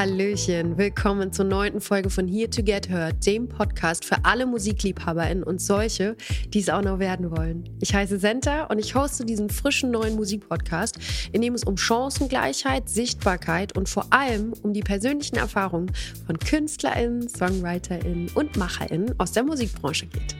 Hallöchen, willkommen zur neunten Folge von Here to Get Heard, dem Podcast für alle MusikliebhaberInnen und solche, die es auch noch werden wollen. Ich heiße Senta und ich hoste diesen frischen neuen Musikpodcast, in dem es um Chancengleichheit, Sichtbarkeit und vor allem um die persönlichen Erfahrungen von KünstlerInnen, SongwriterInnen und MacherInnen aus der Musikbranche geht.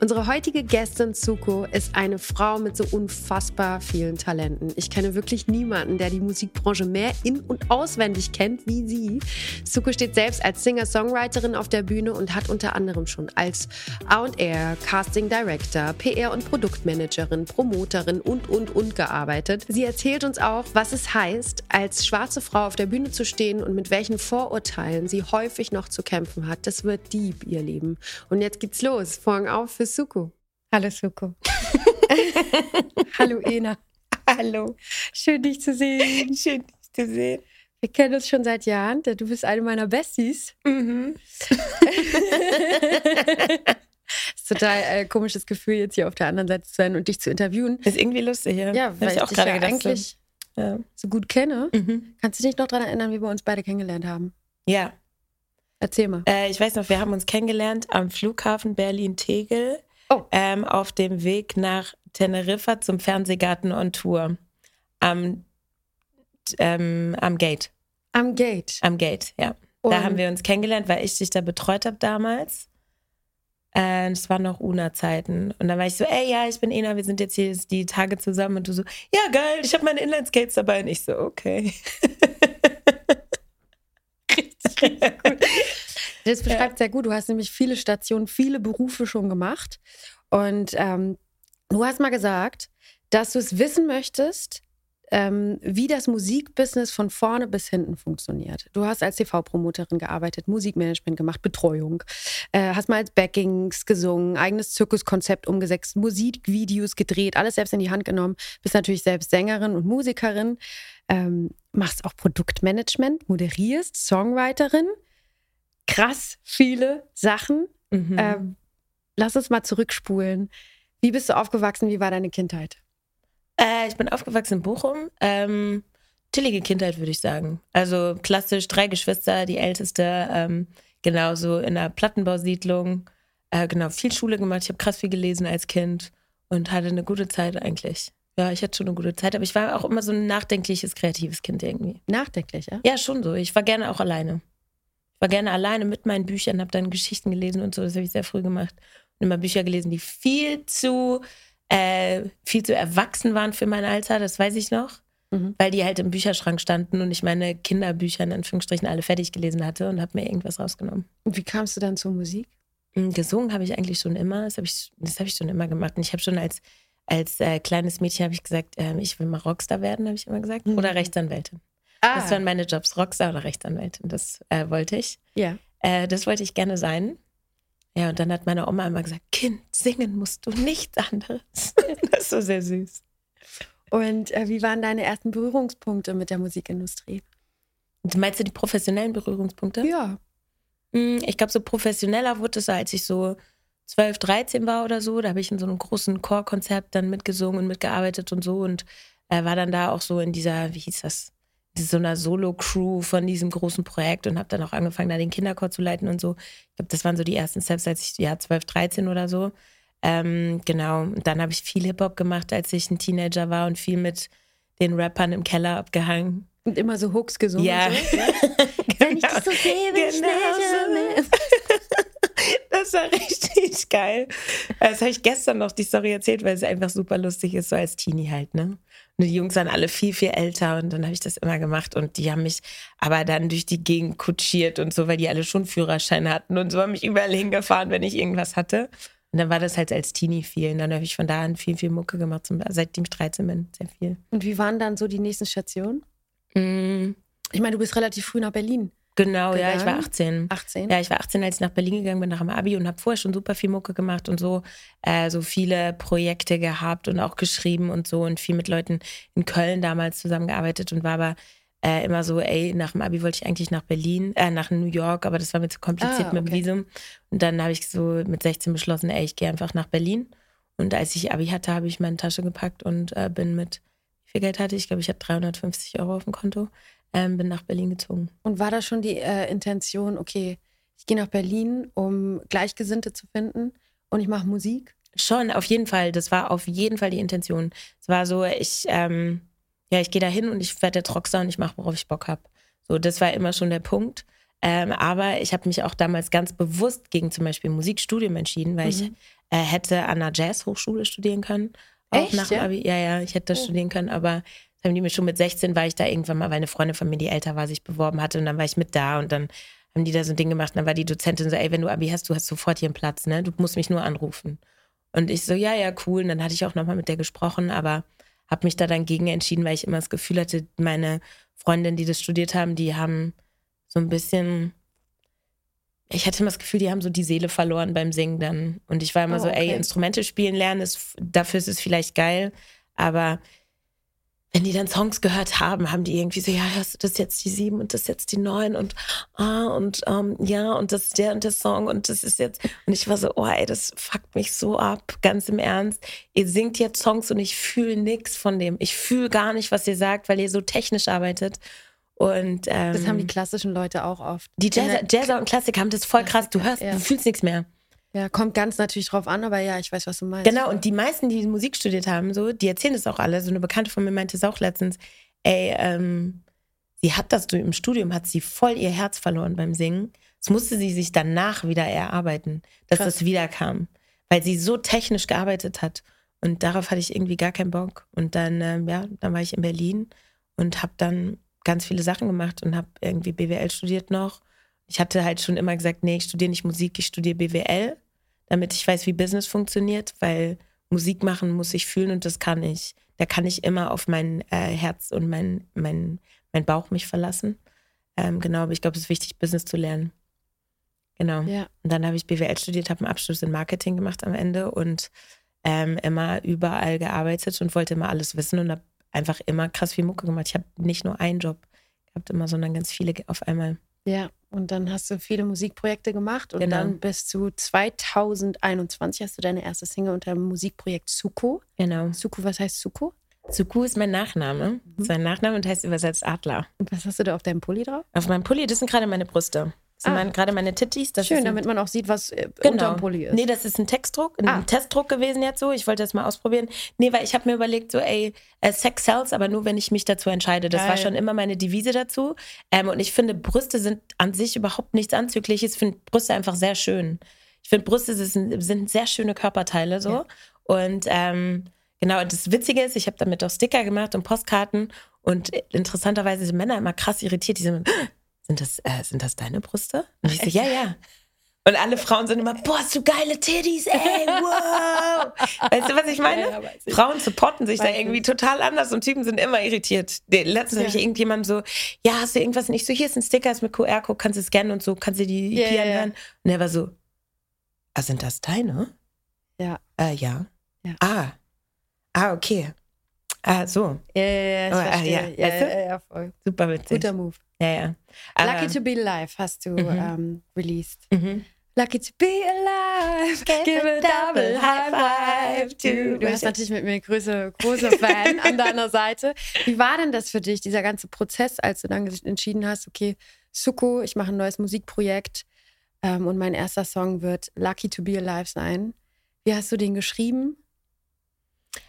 Unsere heutige Gästin Suko ist eine Frau mit so unfassbar vielen Talenten. Ich kenne wirklich niemanden, der die Musikbranche mehr in- und auswendig kennt wie sie. Suko steht selbst als Singer-Songwriterin auf der Bühne und hat unter anderem schon als A&R, Casting Director, PR- und Produktmanagerin, Promoterin und, und, und gearbeitet. Sie erzählt uns auch, was es heißt, als schwarze Frau auf der Bühne zu stehen und mit welchen Vorurteilen sie häufig noch zu kämpfen hat. Das wird deep, ihr Leben. Und jetzt geht's los. Vorhang auf für Suko. Hallo Suko. Hallo Ena. Hallo. Schön dich zu sehen. Schön dich zu sehen. Wir kennen uns schon seit Jahren. Du bist eine meiner Besties. Mhm. ist total äh, komisches Gefühl, jetzt hier auf der anderen Seite zu sein und dich zu interviewen. Ist irgendwie lustig, ja. Ja, weil ich, auch dich gerade ja gedacht eigentlich Ja. so gut kenne. Mhm. Kannst du dich noch daran erinnern, wie wir uns beide kennengelernt haben? ja. Erzähl mal. Äh, ich weiß noch, wir haben uns kennengelernt am Flughafen Berlin-Tegel Oh. ähm, auf dem Weg nach Teneriffa zum Fernsehgarten on Tour. Am, ähm, am Gate. Am Gate. Am Gate, ja. Und Da haben wir uns kennengelernt, weil ich dich da betreut habe damals. Äh, Es waren noch UNA-Zeiten. Und dann war ich so, ey, ja, ich bin Ena, wir sind jetzt hier die Tage zusammen. Und du so, ja, geil, ich habe meine Inline-Skates dabei. Und ich so, okay. Richtig gut. Das beschreibt sehr gut. Du hast nämlich viele Stationen, viele Berufe schon gemacht. Und ähm, du hast mal gesagt, dass du es wissen möchtest, ähm, wie das Musikbusiness von vorne bis hinten funktioniert. Du hast als TV-Promoterin gearbeitet, Musikmanagement gemacht, Betreuung, äh, hast mal als Backings gesungen, eigenes Zirkuskonzept umgesetzt, Musikvideos gedreht, alles selbst in die Hand genommen, bist natürlich selbst Sängerin und Musikerin, ähm, machst auch Produktmanagement, moderierst, Songwriterin. Krass viele Sachen. Mhm. Ähm, lass uns mal zurückspulen. Wie bist du aufgewachsen? Wie war deine Kindheit? Äh, ich bin aufgewachsen in Bochum. Ähm, chillige Kindheit, würde ich sagen. Also klassisch drei Geschwister, die älteste, ähm, genauso in einer Plattenbausiedlung. Äh, genau, viel Schule gemacht. Ich habe krass viel gelesen als Kind und hatte eine gute Zeit eigentlich. Ja, ich hatte schon eine gute Zeit, aber ich war auch immer so ein nachdenkliches, kreatives Kind irgendwie. Nachdenklich, ja? Ja, schon so. Ich war gerne auch alleine. Ich war gerne alleine mit meinen Büchern, habe dann Geschichten gelesen und so. Das habe ich sehr früh gemacht. Und immer Bücher gelesen, die viel zu, äh, viel zu erwachsen waren für mein Alter, das weiß ich noch. Mhm. Weil die halt im Bücherschrank standen und ich meine Kinderbücher in Anführungsstrichen alle fertig gelesen hatte und habe mir irgendwas rausgenommen. Und wie kamst du dann zur Musik? Mm, Gesungen habe ich eigentlich schon immer. Das habe ich, das hab ich schon immer gemacht. Und ich habe schon als, als äh, kleines Mädchen habe ich gesagt, ähm, ich will mal Rockstar werden, habe ich immer gesagt. Mhm. Oder Rechtsanwältin. Ah, Das waren meine Jobs, Rockstar oder Rechtsanwältin. Das äh, wollte ich. ja. Äh, das wollte ich gerne sein. Ja, und dann hat meine Oma immer gesagt, Kind, singen musst du nichts anderes. das ist so sehr süß. Und äh, wie waren deine ersten Berührungspunkte mit der Musikindustrie? Und Meinst du die professionellen Berührungspunkte? Ja. Mm, Ich glaube, so professioneller wurde es, als ich so 12, 13 war oder so. Da habe ich in so einem großen Chorkonzept dann mitgesungen und mitgearbeitet und so und äh, war dann da auch so in dieser, wie hieß das, so einer Solo-Crew von diesem großen Projekt und habe dann auch angefangen, da den Kinderchor zu leiten und so. Ich glaube, das waren so die ersten Steps, als ich, ja, 12, 13 oder so. Ähm, genau. Und dann habe ich viel Hip-Hop gemacht, als ich ein Teenager war und viel mit den Rappern im Keller abgehangen. Und immer so Hooks gesungen. Ja. So, ja? Wenn ich dich so sehe, bin ich Genau so. Das war richtig geil. Das habe ich gestern noch die Story erzählt, weil es einfach super lustig ist, so als Teenie halt, ne? Und die Jungs waren alle viel, viel älter und dann habe ich das immer gemacht und die haben mich aber dann durch die Gegend kutschiert und so, weil die alle schon Führerschein hatten und so haben mich überall hingefahren, wenn ich irgendwas hatte. Und dann war das halt als Teenie viel. Und dann habe ich von da an viel, viel Mucke gemacht, seitdem ich 13 bin, sehr viel. Und wie waren dann so die nächsten Stationen? Mm, Ich meine, du bist relativ früh nach Berlin. Genau, ja, ich war Gegangen? 18. 18. Ja, ich war 18, als ich nach Berlin gegangen bin, nach dem Abi und habe vorher schon super viel Mucke gemacht und so, äh, so viele Projekte gehabt und auch geschrieben und so und viel mit Leuten in Köln damals zusammengearbeitet und war aber äh, immer so, ey, nach dem Abi wollte ich eigentlich nach Berlin, äh, nach New York, aber das war mir zu kompliziert Ah, mit dem okay. Visum. Und dann habe ich so mit 16 beschlossen, ey, ich gehe einfach nach Berlin. Und als ich Abi hatte, habe ich meine Tasche gepackt und äh, bin mit, wie viel Geld hatte ich? Ich glaube, ich hatte 350 Euro auf dem Konto. Ähm, bin nach Berlin gezogen. Und war da schon die äh, Intention, okay, ich gehe nach Berlin, um Gleichgesinnte zu finden und ich mache Musik? Schon, auf jeden Fall. Das war auf jeden Fall die Intention. Es war so, ich, ähm, ja, ich gehe da hin und ich werde der Rockstar und ich mache, worauf ich Bock habe. So, das war immer schon der Punkt. Ähm, aber ich habe mich auch damals ganz bewusst gegen zum Beispiel Musikstudium entschieden, weil mhm. ich äh, hätte an einer Jazzhochschule studieren können. Auch Echt, nach ja? Abi. Ja, ja, ich hätte das oh. studieren können, aber haben die mir schon mit 16 war ich da irgendwann mal, weil eine Freundin von mir, die älter war, sich beworben hatte und dann war ich mit da und dann haben die da so ein Ding gemacht und dann war die Dozentin so, ey, wenn du Abi hast, du hast sofort hier einen Platz, ne? Du musst mich nur anrufen. Und ich so, ja, ja, cool. Und dann hatte ich auch nochmal mit der gesprochen, aber habe mich da dann gegen entschieden, weil ich immer das Gefühl hatte, meine Freundinnen, die das studiert haben, die haben so ein bisschen, ich hatte immer das Gefühl, die haben so die Seele verloren beim Singen dann. Und ich war immer oh, okay. so, ey, Instrumente spielen lernen, ist, dafür ist es vielleicht geil, aber wenn die dann Songs gehört haben, haben die irgendwie so, ja, hörst du das jetzt die sieben und das jetzt die neun und ah und ähm, ja und das ist der und der Song und das ist jetzt und ich war so, oh ey, das fuckt mich so ab, ganz im Ernst. Ihr singt jetzt Songs und ich fühle nichts von dem. Ich fühle gar nicht, was ihr sagt, weil ihr so technisch arbeitet. Und ähm, das haben die klassischen Leute auch oft. Die Jazzer, Jazzer und Klassiker haben das voll krass. Du hörst, ja. du fühlst nichts mehr. Ja, kommt ganz natürlich drauf an, aber ja, ich weiß, was du meinst. Genau, und die meisten, die Musik studiert haben, so, die erzählen das auch alle. So eine Bekannte von mir meinte es auch letztens, ey, ähm, sie hat das im Studium, hat sie voll ihr Herz verloren beim Singen. Das musste sie sich danach wieder erarbeiten, dass Krass. das wiederkam. Weil sie so technisch gearbeitet hat. Und darauf hatte ich irgendwie gar keinen Bock. Und dann, ähm, ja, dann war ich in Berlin und habe dann ganz viele Sachen gemacht und habe irgendwie BWL studiert noch. Ich hatte halt schon immer gesagt, nee, ich studiere nicht Musik, ich studiere BWL damit ich weiß, wie Business funktioniert, weil Musik machen muss ich fühlen und das kann ich. Da kann ich immer auf mein äh, Herz und mein, mein, mein Bauch mich verlassen. Ähm, genau, aber ich glaube, es ist wichtig, Business zu lernen. Genau. Ja. Und dann habe ich BWL studiert, habe einen Abschluss in Marketing gemacht am Ende und ähm, immer überall gearbeitet und wollte immer alles wissen und habe einfach immer krass viel Mucke gemacht. Ich habe nicht nur einen Job gehabt immer, sondern ganz viele auf einmal. Ja, und dann hast du viele Musikprojekte gemacht und genau. dann bis zu 2021 hast du deine erste Single unter dem Musikprojekt Suko. Genau. Suko, was heißt Suko? Suku ist mein Nachname. Mhm. Mein Nachname und heißt übersetzt Adler. Und was hast du da auf deinem Pulli drauf? Auf meinem Pulli, das sind gerade meine Brüste. Ah. gerade meine Titties. Das Schön, damit man auch sieht, was äh, genau. unterm Pulli ist. Nee, das ist ein Textdruck, ein ah. Testdruck gewesen jetzt so. Ich wollte das mal ausprobieren. Nee, weil ich habe mir überlegt, so, ey, äh, Sex sells, aber nur, wenn ich mich dazu entscheide. Das Geil. war schon immer meine Devise dazu. Ähm, und ich finde, Brüste sind an sich überhaupt nichts Anzügliches. Ich finde Brüste einfach sehr schön. Ich finde, Brüste sind, sind, sehr schöne Körperteile so. Ja. Und ähm, genau, das Witzige ist, ich habe damit auch Sticker gemacht und Postkarten. Und interessanterweise sind Männer immer krass irritiert. Die sind sind das, äh, sind das deine Brüste? Und ich so, ja, ja. Und alle Frauen sind immer, boah, hast du geile Titties, ey, wow. weißt du, was ich meine? Ja, ja, Frauen supporten sich weiß da irgendwie nicht. total anders und Typen sind immer irritiert. Letztens ja. habe ich irgendjemand so, ja, hast du irgendwas nicht so, hier ist ein Sticker, ist mit QR-Code, kannst du scannen und so, kannst du die EP yeah, anhören. Und er war so, ah, sind das deine? Ja. Äh, ja. Ah. Ah, okay. Ah, so. Ja, ja, ja, ich oh, ah, ja. Ja, ja, ja, voll. Super witzig. Guter Move. Ja, ja. Lucky to be alive hast du mhm. ähm, released. Mhm. Lucky to be alive, give a double high five to. Du hast natürlich mit mir größere, große Fan an deiner Seite. Wie war denn das für dich, dieser ganze Prozess, als du dann entschieden hast, okay, Suko, ich mache ein neues Musikprojekt ähm, und mein erster Song wird Lucky to be alive sein. Wie hast du den geschrieben?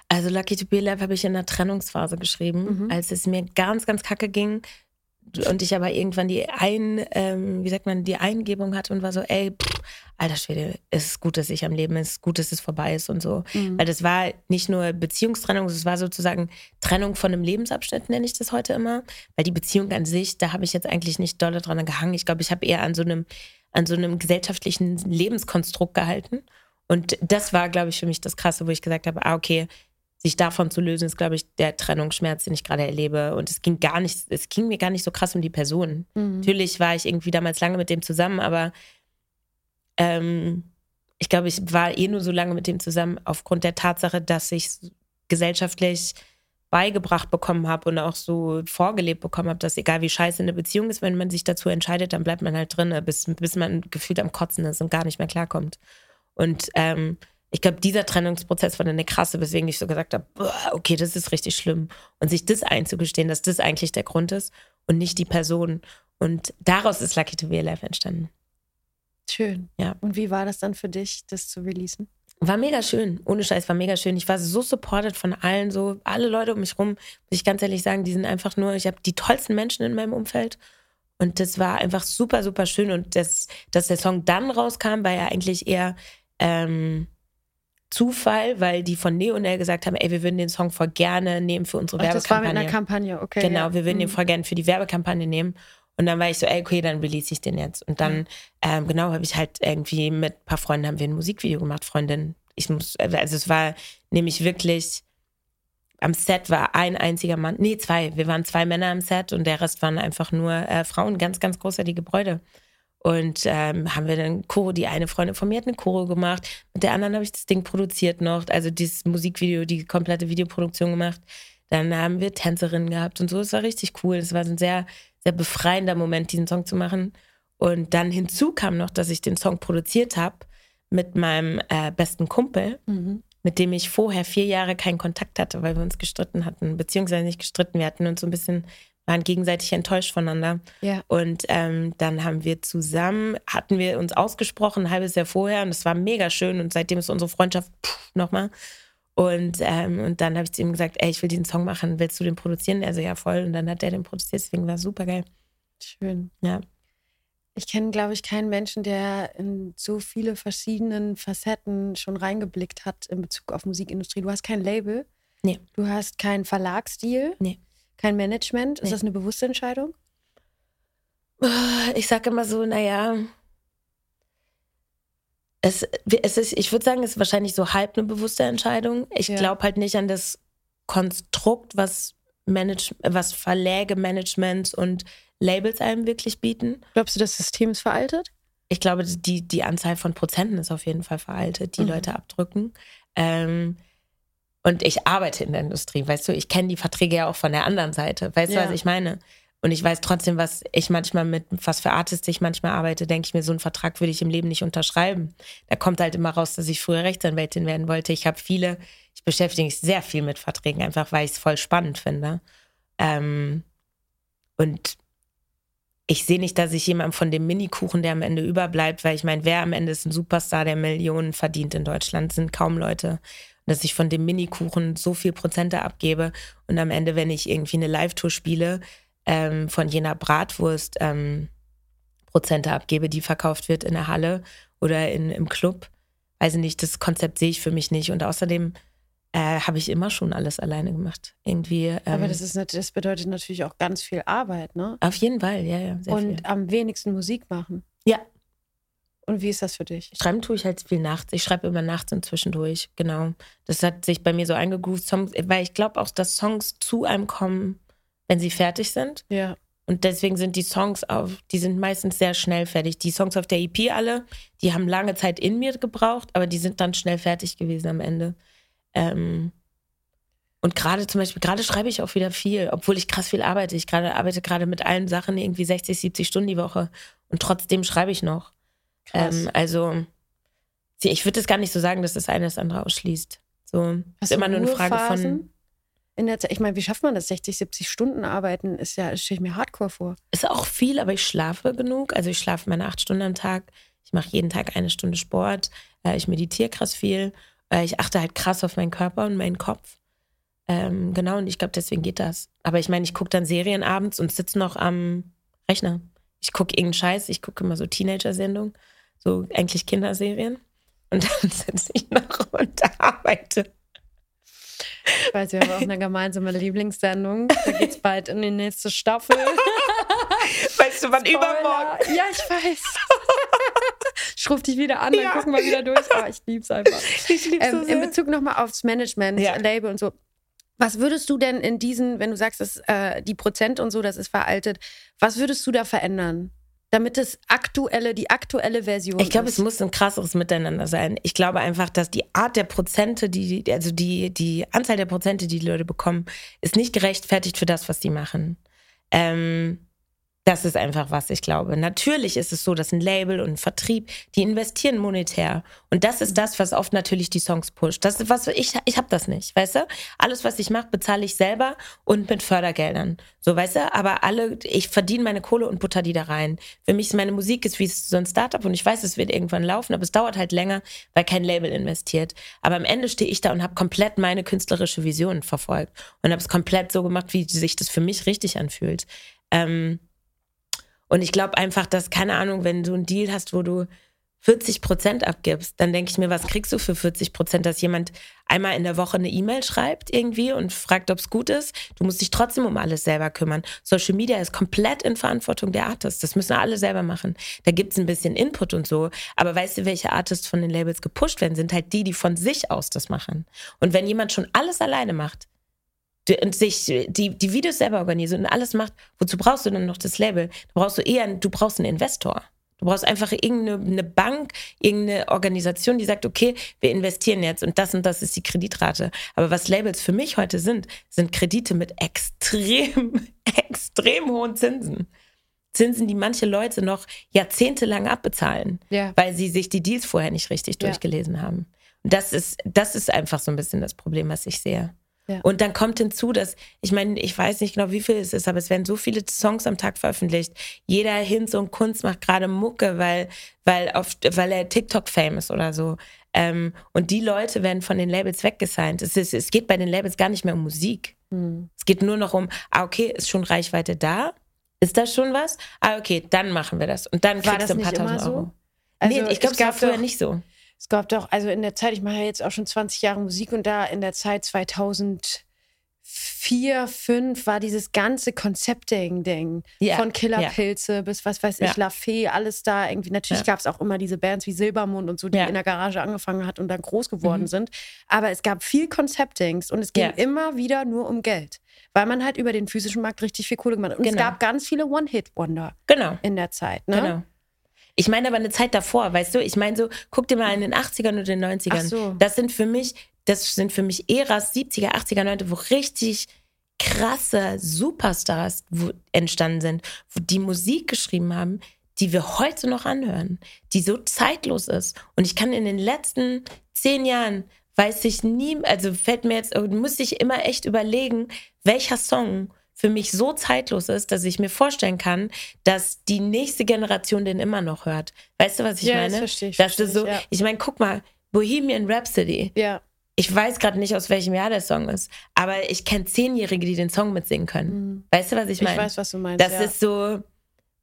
Also Lucky to be alive habe ich in der Trennungsphase geschrieben, mhm. als es mir ganz, ganz kacke ging und ich aber irgendwann die ein, ähm, wie sagt man, die Eingebung hatte und war so, ey, pff, alter Schwede, es ist gut, dass ich am Leben ist, gut, dass es vorbei ist und so. Mhm. Weil das war nicht nur Beziehungstrennung, es war sozusagen Trennung von einem Lebensabschnitt, nenne ich das heute immer. Weil die Beziehung an sich, da habe ich jetzt eigentlich nicht dolle dran gehangen. Ich glaube, ich habe eher an so einem, an so einem gesellschaftlichen Lebenskonstrukt gehalten. Und das war, glaube ich, für mich das Krasse, wo ich gesagt habe, ah, okay, sich davon zu lösen, ist, glaube ich, der Trennungsschmerz, den ich gerade erlebe. Und es ging gar nicht, es ging mir gar nicht so krass um die Person. Mhm. Natürlich war ich irgendwie damals lange mit dem zusammen, aber ähm, ich glaube, ich war eh nur so lange mit dem zusammen aufgrund der Tatsache, dass ich gesellschaftlich beigebracht bekommen habe und auch so vorgelebt bekommen habe, dass egal wie scheiße eine Beziehung ist, wenn man sich dazu entscheidet, dann bleibt man halt drin, bis, bis man gefühlt am Kotzen ist und gar nicht mehr klarkommt. Und ähm, ich glaube, dieser Trennungsprozess war eine krasse, weswegen ich so gesagt habe, okay, das ist richtig schlimm. Und sich das einzugestehen, dass das eigentlich der Grund ist. und nicht die Person. Und daraus ist Lucky to Be Alive entstanden. Schön. Ja. Und wie war das dann für dich, das zu releasen? War mega schön. Ohne Scheiß, war mega schön. Ich war so supported von allen, so alle Leute um mich rum, muss ich ganz ehrlich sagen, die sind einfach nur, ich habe die tollsten Menschen in meinem Umfeld. Und das war einfach super, super schön. Und das, dass der Song dann rauskam, war ja eigentlich eher ähm, Zufall, weil die von Neonel gesagt haben, ey, wir würden den Song voll gerne nehmen für unsere Ach, Werbekampagne. das war mit einer Kampagne, okay. Genau, ja. wir würden den Mhm. voll gerne für die Werbekampagne nehmen. Und dann war ich so, ey, okay, dann release ich den jetzt. Und dann, ähm, genau, habe ich halt irgendwie mit ein paar Freunden haben wir ein Musikvideo gemacht, Freundin. Ich muss, also es war nämlich wirklich, am Set war ein einziger Mann, nee, zwei. Wir waren zwei Männer am Set und der Rest waren einfach nur äh, Frauen, ganz, ganz großartige Bräute. Und ähm, haben wir dann Choro, die eine Freundin von mir hat eine Choro gemacht, mit der anderen habe ich das Ding produziert noch, also dieses Musikvideo, die komplette Videoproduktion gemacht. Dann haben wir Tänzerinnen gehabt und so. Es war richtig cool. Es war ein sehr, sehr befreiender Moment, diesen Song zu machen. Und dann hinzu kam noch, dass ich den Song produziert habe mit meinem äh, besten Kumpel, Mhm. mit dem ich vorher vier Jahre keinen Kontakt hatte, weil wir uns gestritten hatten, beziehungsweise nicht gestritten. Wir hatten uns so ein bisschen, waren gegenseitig enttäuscht voneinander. Ja. Und ähm, dann haben wir zusammen, hatten wir uns ausgesprochen, ein halbes Jahr vorher und es war mega schön und seitdem ist unsere Freundschaft nochmal. Und, ähm, und dann habe ich zu ihm gesagt, ey, ich will diesen Song machen, willst du den produzieren? Er so, ja voll. Und dann hat er den produziert, deswegen war es super geil. Schön. Ja. Ich kenne, glaube ich, keinen Menschen, der in so viele verschiedenen Facetten schon reingeblickt hat in Bezug auf Musikindustrie. Du hast kein Label. Nee. Du hast keinen Verlagsdeal. Nee. Kein Management. Ist Nee. das eine bewusste Entscheidung? Ich sage immer so, naja, es, es ist, ich würde sagen, es ist wahrscheinlich so halb eine bewusste Entscheidung. Ich Ja. glaube halt nicht an das Konstrukt, was, Manage, was Verläge, Managements und Labels einem wirklich bieten. Glaubst du, das System ist veraltet? Ich glaube, die, die Anzahl von Prozenten ist auf jeden Fall veraltet, die Mhm. Leute abdrücken. Ähm, und ich arbeite in der Industrie, weißt du, ich kenne die Verträge ja auch von der anderen Seite. Weißt Ja. du, was ich meine? Und ich weiß trotzdem, was ich manchmal mit, was für Artists ich manchmal arbeite, denke ich mir, so einen Vertrag würde ich im Leben nicht unterschreiben. Da kommt halt immer raus, dass ich früher Rechtsanwältin werden wollte. Ich habe viele, ich beschäftige mich sehr viel mit Verträgen, einfach weil ich es voll spannend finde. Ähm, und ich sehe nicht, dass ich jemandem von dem Minikuchen, der am Ende überbleibt, weil ich meine, wer am Ende ist ein Superstar, der Millionen verdient in Deutschland, sind kaum Leute. Dass ich von dem Minikuchen so viel Prozente abgebe und am Ende, wenn ich irgendwie eine Live-Tour spiele, ähm, von jener Bratwurst ähm, Prozente abgebe, die verkauft wird in der Halle oder in, im Club. Also nicht, das Konzept sehe ich für mich nicht. Und außerdem äh, habe ich immer schon alles alleine gemacht. Irgendwie. Ähm, Aber das, ist, das bedeutet natürlich auch ganz viel Arbeit, ne? auf jeden Fall, ja, ja. Und viel. am wenigsten Musik machen. Ja. Und wie ist das für dich? Schreiben tue ich halt viel nachts. Ich schreibe immer nachts und zwischendurch, genau. Das hat sich bei mir so eingegroovt, Songs, weil ich glaube auch, dass Songs zu einem kommen, wenn sie fertig sind. Ja. Und deswegen sind die Songs auf, die sind meistens sehr schnell fertig. Die Songs auf der EP alle, die haben lange Zeit in mir gebraucht, aber die sind dann schnell fertig gewesen am Ende. Ähm, und gerade zum Beispiel, gerade schreibe ich auch wieder viel, obwohl ich krass viel arbeite. Ich gerade arbeite gerade mit allen Sachen irgendwie 60, 70 Stunden die Woche. Und trotzdem schreibe ich noch. Ähm, also, ich würde das gar nicht so sagen, dass das eine das andere ausschließt. So, Hast ist immer du nur eine Frage von. In der Zeit, ich meine, wie schafft man das? 60, 70 Stunden arbeiten ist ja, stelle ich mir hardcore vor. Ist auch viel, aber ich schlafe genug. Also ich schlafe meine acht Stunden am Tag. Ich mache jeden Tag eine Stunde Sport. Äh, ich meditiere krass viel. Äh, ich achte halt krass auf meinen Körper und meinen Kopf. Ähm, genau, und ich glaube, deswegen geht das. Aber ich meine, ich gucke dann Serien abends und sitze noch am Rechner. Ich gucke irgendeinen Scheiß. Ich gucke immer so Teenager-Sendungen, so eigentlich Kinderserien. Und dann sitze ich noch und arbeite. Ich weiß, wir haben auch eine gemeinsame Lieblingssendung. Da geht es bald in die nächste Staffel. Weißt du, wann Spoiler. übermorgen? Ja, ich weiß. Ich rufe dich wieder an, dann Ja. gucken wir wieder durch. Oh, ich lieb's einfach. Ich lieb's so Ähm, sehr. in Bezug nochmal aufs Management, Ja. Label und so. Was würdest du denn in diesen, wenn du sagst, dass, äh, die Prozent und so, das ist veraltet, was würdest du da verändern? Damit es aktuelle, die aktuelle Version Ich glaube, es muss ein krasseres Miteinander sein. Ich glaube einfach, dass die Art der Prozente, die, die- also die, die Anzahl der Prozente, die die Leute bekommen, ist nicht gerechtfertigt für das, was die machen. Ähm, Das ist einfach, was ich glaube. Natürlich ist es so, dass ein Label und ein Vertrieb, die investieren monetär. Und das ist das, was oft natürlich die Songs pusht. Das ist was, ich, ich habe das nicht, weißt du? Alles, was ich mache, bezahle ich selber und mit Fördergeldern. So, weißt du? Aber alle, ich verdiene meine Kohle und butter die da rein. Für mich ist meine Musik ist wie so ein Startup und ich weiß, es wird irgendwann laufen, aber es dauert halt länger, weil kein Label investiert. Aber am Ende stehe ich da und habe komplett meine künstlerische Vision verfolgt und habe es komplett so gemacht, wie sich das für mich richtig anfühlt. Ähm, und ich glaube einfach, dass, keine Ahnung, wenn du einen Deal hast, wo du 40 Prozent abgibst, dann denke ich mir, was kriegst du für 40 Prozent, dass jemand einmal in der Woche eine E-Mail schreibt irgendwie und fragt, ob es gut ist. Du musst dich trotzdem um alles selber kümmern. Social Media ist komplett in Verantwortung der Artists. Das müssen alle selber machen. Da gibt es ein bisschen Input und so. Aber weißt du, welche Artists von den Labels gepusht werden, sind halt die, die von sich aus das machen. Und wenn jemand schon alles alleine macht, und sich die, die Videos selber organisiert und alles macht, wozu brauchst du dann noch das Label? Du brauchst du eher, du brauchst einen Investor. Du brauchst einfach irgendeine Bank, irgendeine Organisation, die sagt, okay, wir investieren jetzt und das und das ist die Kreditrate. Aber was Labels für mich heute sind, sind Kredite mit extrem, extrem hohen Zinsen. Zinsen, die manche Leute noch jahrzehntelang abbezahlen, ja. weil sie sich die Deals vorher nicht richtig ja. durchgelesen haben. Und das ist, das ist einfach so ein bisschen das Problem, was ich sehe. Ja. Und dann kommt hinzu, dass, ich meine, ich weiß nicht genau, wie viel es ist, aber es werden so viele Songs am Tag veröffentlicht. Jeder Hinz und Kunst macht gerade Mucke, weil, weil, auf, weil er TikTok-Fame ist oder so. Ähm, und die Leute werden von den Labels weggesigned. Es, ist, es geht bei den Labels gar nicht mehr um Musik. Mhm. Es geht nur noch um, ah, okay, ist schon Reichweite da? Ist das schon was? Ah, okay, dann machen wir das. Und dann War kriegst du ein paar tausend Euro. So? Also nee, ich glaube, es war früher nicht so. Es gab doch, also in der Zeit, ich mache ja jetzt auch schon 20 Jahre Musik und da in der Zeit 2004, 2005 war dieses ganze Concepting-Ding ja, von Killerpilze ja. bis was weiß ich. La Fee, alles da irgendwie. Natürlich gab es auch immer diese Bands wie Silbermond und so, die in der Garage angefangen hat und dann groß geworden mhm. sind. Aber es gab viel Conceptings und es ging immer wieder nur um Geld. Weil man halt über den physischen Markt richtig viel Kohle gemacht hat. Und genau. es gab ganz viele One-Hit-Wonder genau. in der Zeit. Ne? Genau. Ich meine aber eine Zeit davor, weißt du? Ich meine so, guck dir mal in den 80ern und den 90ern. So. Das sind für mich, das sind für mich Äras 70er, 80er, 90er, wo richtig krasse Superstars entstanden sind, wo die Musik geschrieben haben, die wir heute noch anhören, die so zeitlos ist. Und ich kann in den letzten zehn Jahren, weiß ich nie, also fällt mir jetzt, muss ich immer echt überlegen, welcher Song für mich so zeitlos ist, dass ich mir vorstellen kann, dass die nächste Generation den immer noch hört. Weißt du, was ich ja, meine? Das verstehe ich. Dass so, ja. ich meine, guck mal, Bohemian Rhapsody. Ja. Ich weiß gerade nicht, aus welchem Jahr der Song ist, aber ich kenne Zehnjährige, die den Song mitsingen können. Mhm. Weißt du, was ich meine? Ich weiß, was du meinst. Das ja. ist so,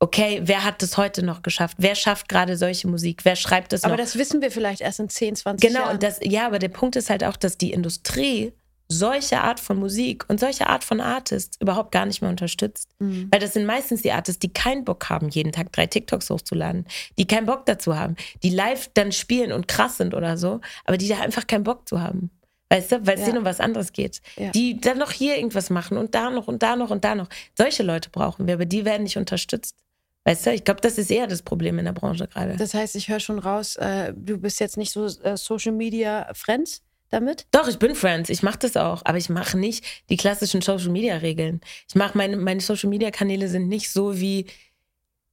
okay, wer hat das heute noch geschafft? Wer schafft gerade solche Musik? Wer schreibt das aber noch? Aber das wissen wir vielleicht erst in 10, 20 genau, Jahren. Genau, und das, ja, aber der Punkt ist halt auch, dass die Industrie solche Art von Musik und solche Art von Artists überhaupt gar nicht mehr unterstützt. Mhm. Weil das sind meistens die Artists, die keinen Bock haben, jeden Tag drei TikToks hochzuladen, die keinen Bock dazu haben, die live dann spielen und krass sind oder so, aber die da einfach keinen Bock zu haben. Weißt du, weil es ja. denen um was anderes geht. Ja. Die dann noch hier irgendwas machen und da noch und da noch und da noch. Solche Leute brauchen wir, aber die werden nicht unterstützt. Weißt du, ich glaube, das ist eher das Problem in der Branche gerade. Das heißt, ich höre schon raus, äh, du bist jetzt nicht so äh, Social Media Friends? Damit? Doch, ich bin Friends. Ich mache das auch. Aber ich mache nicht die klassischen Social Media Regeln. Ich mache meine, meine Social Media Kanäle sind nicht so wie,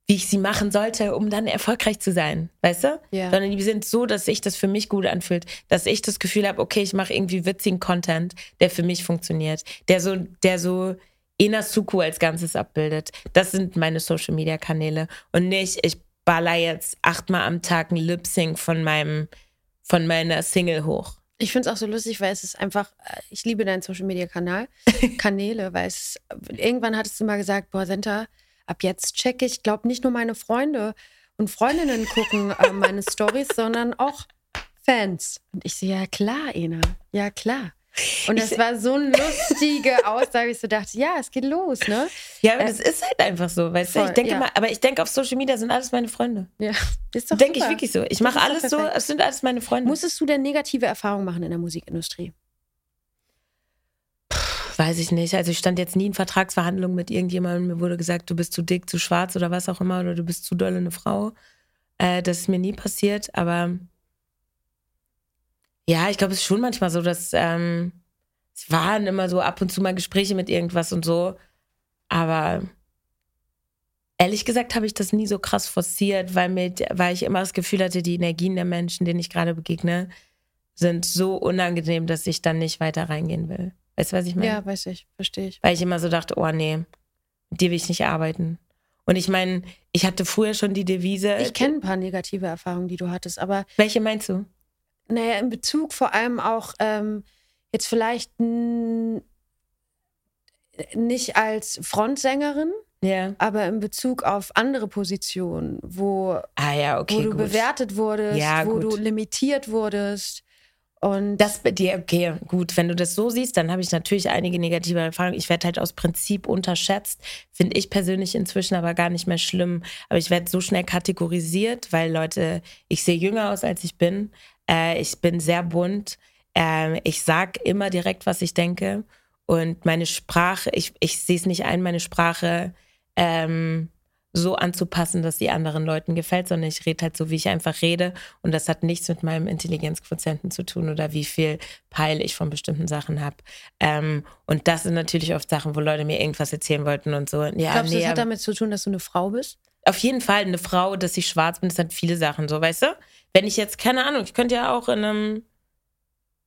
wie ich sie machen sollte, um dann erfolgreich zu sein. Weißt du? Ja. Sondern die sind so, dass sich das für mich gut anfühlt. Dass ich das Gefühl habe, okay, ich mache irgendwie witzigen Content, der für mich funktioniert. Der so, der so Ina Suku als Ganzes abbildet. Das sind meine Social Media Kanäle. Und nicht, ich baller jetzt achtmal am Tag ein Lip Sync von meinem, von meiner Single hoch. Ich finde es auch so lustig, weil es ist einfach, äh, ich liebe deinen Social Media Kanal, Kanäle, weil es irgendwann hattest du mal gesagt, boah, Senta, ab jetzt checke ich, glaube nicht nur meine Freunde und Freundinnen gucken äh, meine Stories, sondern auch Fans. Und ich so, ja klar, Ena, ja klar. Und das war so eine lustige Aussage, ich so dachte, ja, es geht los, ne? Ja, aber äh, das ist halt einfach so, weißt voll, du? Ich denke ja. mal, aber ich denke, auf Social Media sind alles meine Freunde. Ja, ist doch Denke ich wirklich so. Ich mache alles so, es sind alles meine Freunde. Musstest du denn negative Erfahrungen machen in der Musikindustrie? Weiß ich nicht. Also ich stand jetzt nie in Vertragsverhandlungen mit irgendjemandem. Mir wurde gesagt, du bist zu dick, zu schwarz oder was auch immer oder du bist zu doll eine Frau. Äh, das ist mir nie passiert, aber ja, ich glaube, es ist schon manchmal so, dass ähm, es waren immer so ab und zu mal Gespräche mit irgendwas und so. Aber Ehrlich gesagt habe ich das nie so krass forciert, weil, mit, weil ich immer das Gefühl hatte, die Energien der Menschen, denen ich gerade begegne, sind so unangenehm, dass ich dann nicht weiter reingehen will. Weißt du, was ich meine? Ja, weiß ich, verstehe ich. Weil ich immer so dachte, oh nee, mit dir will ich nicht arbeiten. Und ich meine, ich hatte früher schon die Devise. Ich kenne ein paar negative Erfahrungen, die du hattest, aber. Welche meinst du? Naja, in Bezug vor allem auch ähm, jetzt vielleicht nicht als Frontsängerin, ja. aber in Bezug auf andere Positionen, wo, ah, ja, okay, wo du gut. bewertet wurdest, Ja, wo gut. du limitiert wurdest. Und Das bei dir, okay, gut, wenn du das so siehst, dann habe ich natürlich einige negative Erfahrungen. Ich werde halt aus Prinzip unterschätzt, finde ich persönlich inzwischen aber gar nicht mehr schlimm. Aber ich werde so schnell kategorisiert, weil Leute, ich sehe jünger aus, als ich bin. Äh, ich bin sehr bunt. Äh, ich sag immer direkt, was ich denke. Und meine Sprache, ich, ich sehe es nicht ein, meine Sprache ähm, so anzupassen, dass die anderen Leuten gefällt, sondern ich rede halt so, wie ich einfach rede. Und das hat nichts mit meinem Intelligenzquotienten zu tun oder wie viel Peil ich von bestimmten Sachen habe. Ähm, und das sind natürlich oft Sachen, wo Leute mir irgendwas erzählen wollten und so. Ja, glaubst du, nee, das hat damit zu tun, dass du eine Frau bist? auf jeden Fall eine Frau, dass ich schwarz bin, das hat viele Sachen so, weißt du? Wenn ich jetzt, keine Ahnung, ich könnte ja auch in einem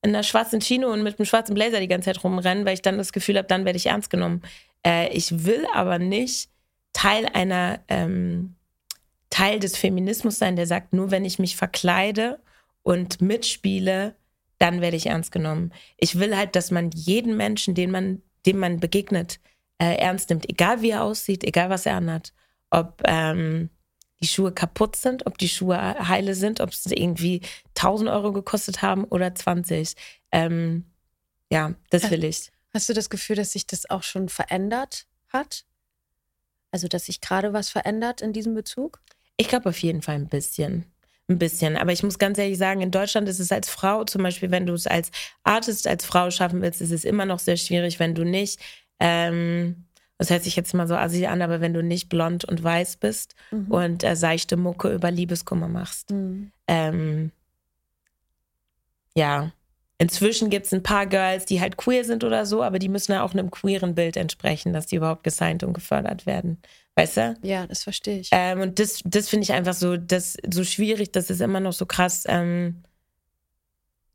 in einer schwarzen Chino und mit einem schwarzen Blazer die ganze Zeit rumrennen, weil ich dann das Gefühl habe, dann werde ich ernst genommen. Äh, ich will aber nicht Teil einer ähm, Teil des Feminismus sein, der sagt, nur wenn ich mich verkleide und mitspiele, dann werde ich ernst genommen. Ich will halt, dass man jeden Menschen, den man, dem man begegnet, äh, ernst nimmt, egal wie er aussieht, egal was er anhat ob ähm, die Schuhe kaputt sind, ob die Schuhe heile sind, ob sie irgendwie 1000 Euro gekostet haben oder 20. Ähm, ja, das will ich. Hast du das Gefühl, dass sich das auch schon verändert hat? Also, dass sich gerade was verändert in diesem Bezug? Ich glaube auf jeden Fall ein bisschen. Ein bisschen. Aber ich muss ganz ehrlich sagen, in Deutschland ist es als Frau, zum Beispiel, wenn du es als Artist, als Frau schaffen willst, ist es immer noch sehr schwierig, wenn du nicht, ähm, das hört sich jetzt mal so assi an, aber wenn du nicht blond und weiß bist Mhm. und äh, seichte Mucke über Liebeskummer machst. Mhm. Ähm, ja. Inzwischen gibt es ein paar Girls, die halt queer sind oder so, aber die müssen ja auch einem queeren Bild entsprechen, dass die überhaupt gesigned und gefördert werden. Weißt du? Ja, das verstehe ich. Ähm, und das, das finde ich einfach so, das, so schwierig, dass es immer noch so krass ähm,